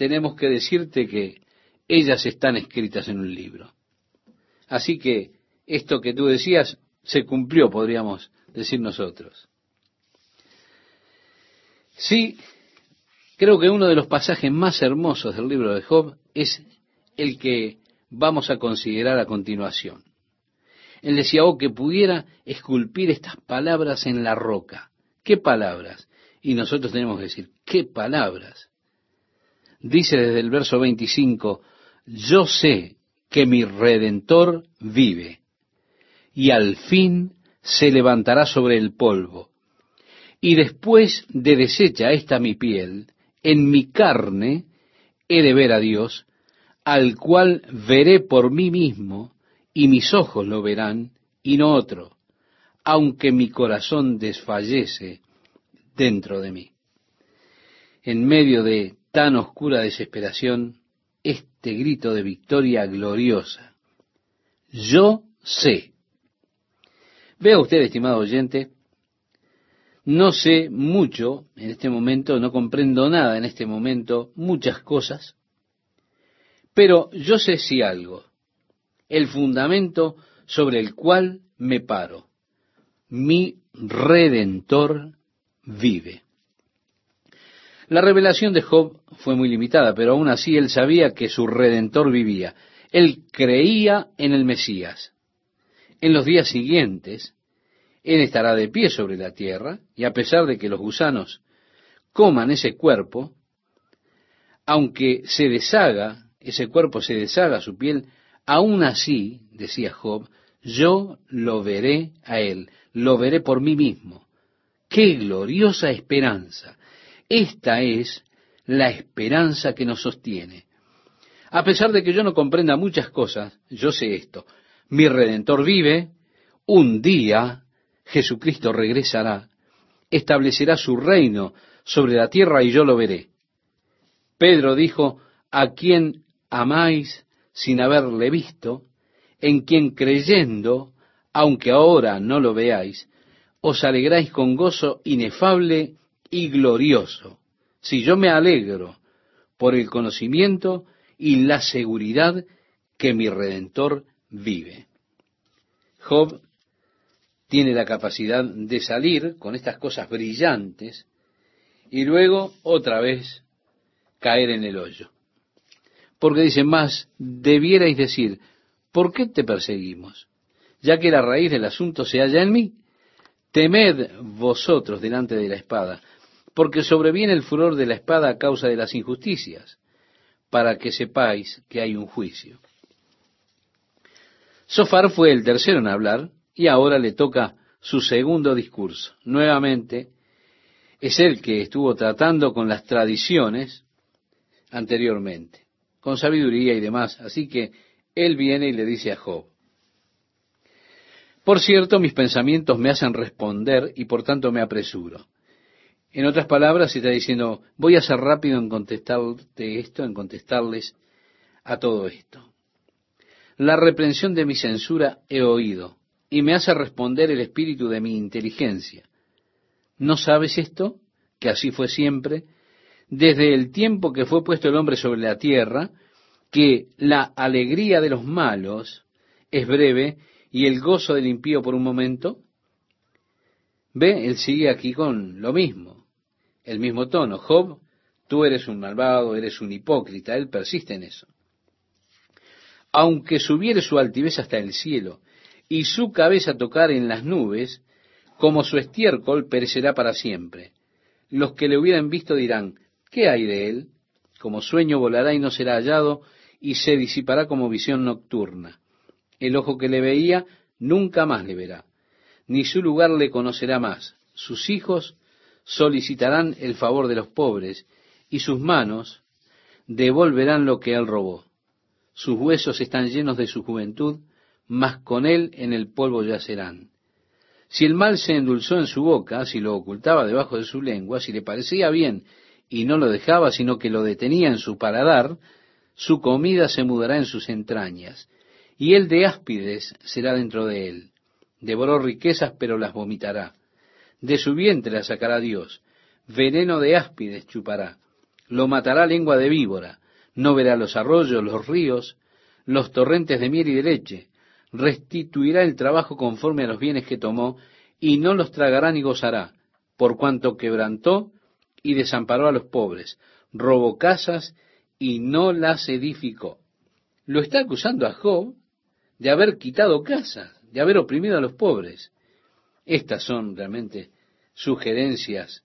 A: tenemos que decirte que ellas están escritas en un libro. Así que esto que tú decías se cumplió, podríamos decir nosotros. Sí, creo que uno de los pasajes más hermosos del libro de Job es el que vamos a considerar a continuación. Él decía, oh, que pudiera esculpir estas palabras en la roca. ¿Qué palabras? Y nosotros tenemos que decir, ¿qué palabras? Dice desde el verso 25, yo sé que mi redentor vive y al fin se levantará sobre el polvo. Y después de deshecha esta mi piel, en mi carne he de ver a Dios, al cual veré por mí mismo, y mis ojos lo verán, y no otro, aunque mi corazón desfallece dentro de mí. En medio de tan oscura desesperación, este grito de victoria gloriosa. Yo sé. Vea usted, estimado oyente, no sé mucho en este momento, no comprendo nada en este momento, muchas cosas, pero yo sé si algo, el fundamento sobre el cual me paro. Mi redentor vive. La revelación de Job fue muy limitada, pero aún así él sabía que su redentor vivía. Él creía en el Mesías. En los días siguientes, él estará de pie sobre la tierra, y a pesar de que los gusanos coman ese cuerpo, aunque se deshaga, ese cuerpo se deshaga su piel, aún así, decía Job, yo lo veré a él, lo veré por mí mismo. ¡Qué gloriosa esperanza! Esta es la esperanza que nos sostiene. A pesar de que yo no comprenda muchas cosas, yo sé esto. Mi redentor vive, un día Jesucristo regresará, establecerá su reino sobre la tierra y yo lo veré. Pedro dijo, a quien amáis sin haberle visto, en quien creyendo, aunque ahora no lo veáis, os alegráis con gozo inefable y glorioso. Si yo me alegro por el conocimiento y la seguridad que mi redentor vive. Job tiene la capacidad de salir con estas cosas brillantes y luego otra vez caer en el hoyo. Porque dice, más debierais decir, ¿por qué te perseguimos? Ya que la raíz del asunto se halla en mí. Temed vosotros delante de la espada, porque sobreviene el furor de la espada a causa de las injusticias, para que sepáis que hay un juicio. Sofar fue el tercero en hablar y ahora le toca su segundo discurso. Nuevamente, es el que estuvo tratando con las tradiciones anteriormente, con sabiduría y demás. Así que él viene y le dice a Job, por cierto, mis pensamientos me hacen responder y por tanto me apresuro. En otras palabras, está diciendo, voy a ser rápido en contestarte esto, en contestarles a todo esto. La reprensión de mi censura he oído, y me hace responder el espíritu de mi inteligencia. ¿No sabes esto? Que así fue siempre, desde el tiempo que fue puesto el hombre sobre la tierra, que la alegría de los malos es breve y el gozo del impío por un momento. Ve, él sigue aquí con lo mismo el mismo tono. Job, tú eres un malvado, eres un hipócrita. Él persiste en eso. Aunque subiere su altivez hasta el cielo y su cabeza tocar en las nubes, como su estiércol perecerá para siempre. Los que le hubieran visto dirán, ¿qué hay de él? Como sueño volará y no será hallado, y se disipará como visión nocturna. El ojo que le veía nunca más le verá, ni su lugar le conocerá más. Sus hijos solicitarán el favor de los pobres, y sus manos devolverán lo que él robó. Sus huesos están llenos de su juventud, mas con él en el polvo yacerán. Si el mal se endulzó en su boca, si lo ocultaba debajo de su lengua, si le parecía bien y no lo dejaba, sino que lo detenía en su paladar, su comida se mudará en sus entrañas, y el de áspides será dentro de él. Devoró riquezas, pero las vomitará. De su vientre la sacará Dios. Veneno de áspides chupará. Lo matará lengua de víbora. No verá los arroyos, los ríos, los torrentes de miel y de leche. Restituirá el trabajo conforme a los bienes que tomó, y no los tragará ni gozará, por cuanto quebrantó y desamparó a los pobres, robó casas y no las edificó. Lo está acusando a Job de haber quitado casas, de haber oprimido a los pobres. Estas son realmente sugerencias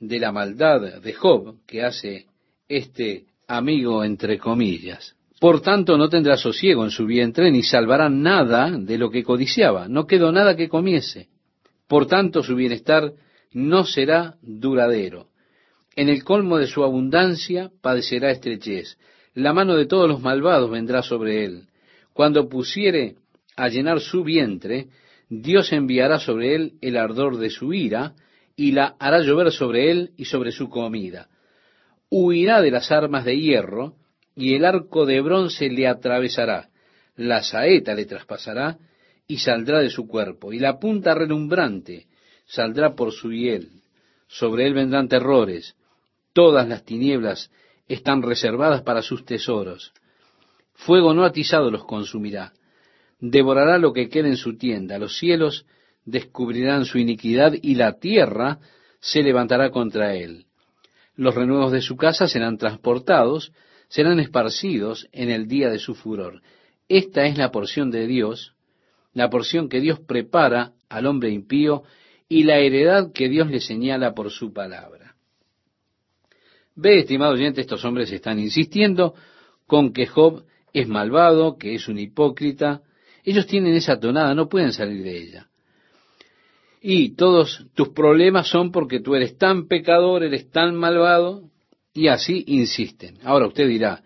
A: de la maldad de Job que hace este amigo entre comillas. Por tanto, no tendrá sosiego en su vientre, ni salvará nada de lo que codiciaba. No quedó nada que comiese. Por tanto, su bienestar no será duradero. En el colmo de su abundancia padecerá estrechez. La mano de todos los malvados vendrá sobre él. Cuando pusiere a llenar su vientre, Dios enviará sobre él el ardor de su ira y la hará llover sobre él y sobre su comida. Huirá de las armas de hierro y el arco de bronce le atravesará. La saeta le traspasará y saldrá de su cuerpo. Y la punta relumbrante saldrá por su hiel. Sobre él vendrán terrores Todas las tinieblas están reservadas para sus tesoros. Fuego no atizado los consumirá. Devorará lo que quede en su tienda. Los cielos descubrirán su iniquidad y la tierra se levantará contra él. Los renuevos de su casa serán transportados, serán esparcidos en el día de su furor. Esta es la porción de Dios, la porción que Dios prepara al hombre impío y la heredad que Dios le señala por su palabra. Ve, estimado oyente, estos hombres están insistiendo con que Job es malvado, que es un hipócrita. Ellos tienen esa tonada, no pueden salir de ella. Y todos tus problemas son porque tú eres tan pecador, eres tan malvado, y así insisten. Ahora usted dirá,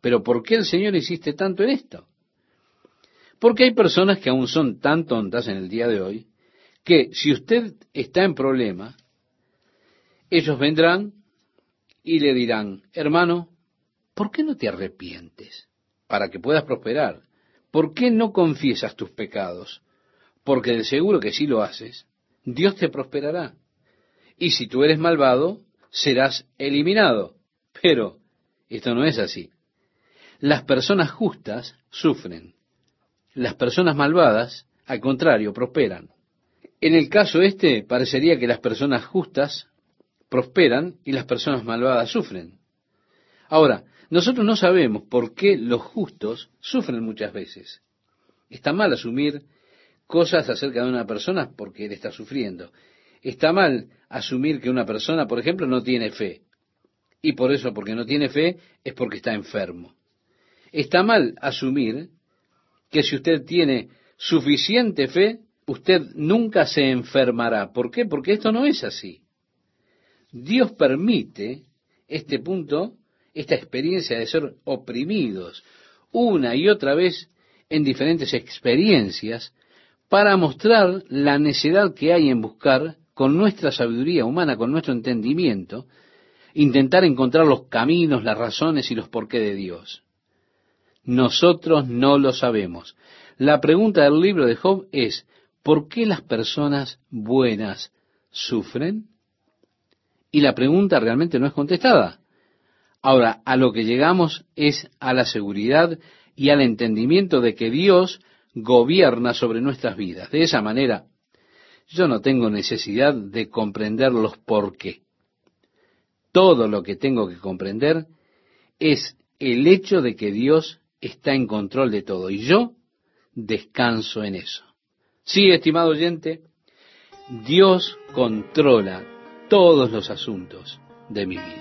A: pero ¿por qué el Señor insiste tanto en esto? Porque hay personas que aún son tan tontas en el día de hoy, que si usted está en problema, ellos vendrán y le dirán, hermano, ¿por qué no te arrepientes para que puedas prosperar? ¿Por qué no confiesas tus pecados? Porque de seguro que si lo haces, Dios te prosperará. Y si tú eres malvado, serás eliminado. Pero esto no es así. Las personas justas sufren. Las personas malvadas, al contrario, prosperan. En el caso este, parecería que las personas justas prosperan y las personas malvadas sufren. Ahora, nosotros no sabemos por qué los justos sufren muchas veces. Está mal asumir cosas acerca de una persona porque él está sufriendo. Está mal asumir que una persona, por ejemplo, no tiene fe. Y por eso, porque no tiene fe, es porque está enfermo. Está mal asumir que si usted tiene suficiente fe, usted nunca se enfermará. ¿Por qué? Porque esto no es así. Dios permite este punto, esta experiencia de ser oprimidos una y otra vez en diferentes experiencias para mostrar la necesidad que hay en buscar con nuestra sabiduría humana, con nuestro entendimiento, intentar encontrar los caminos, las razones y los porqué de Dios. Nosotros no lo sabemos. La pregunta del libro de Job es, ¿por qué las personas buenas sufren? y la pregunta realmente no es contestada. Ahora, a lo que llegamos es a la seguridad y al entendimiento de que Dios gobierna sobre nuestras vidas. De esa manera, yo no tengo necesidad de comprender los por qué. Todo lo que tengo que comprender es el hecho de que Dios está en control de todo y yo descanso en eso. Sí, estimado oyente, Dios controla todos los asuntos de mi vida.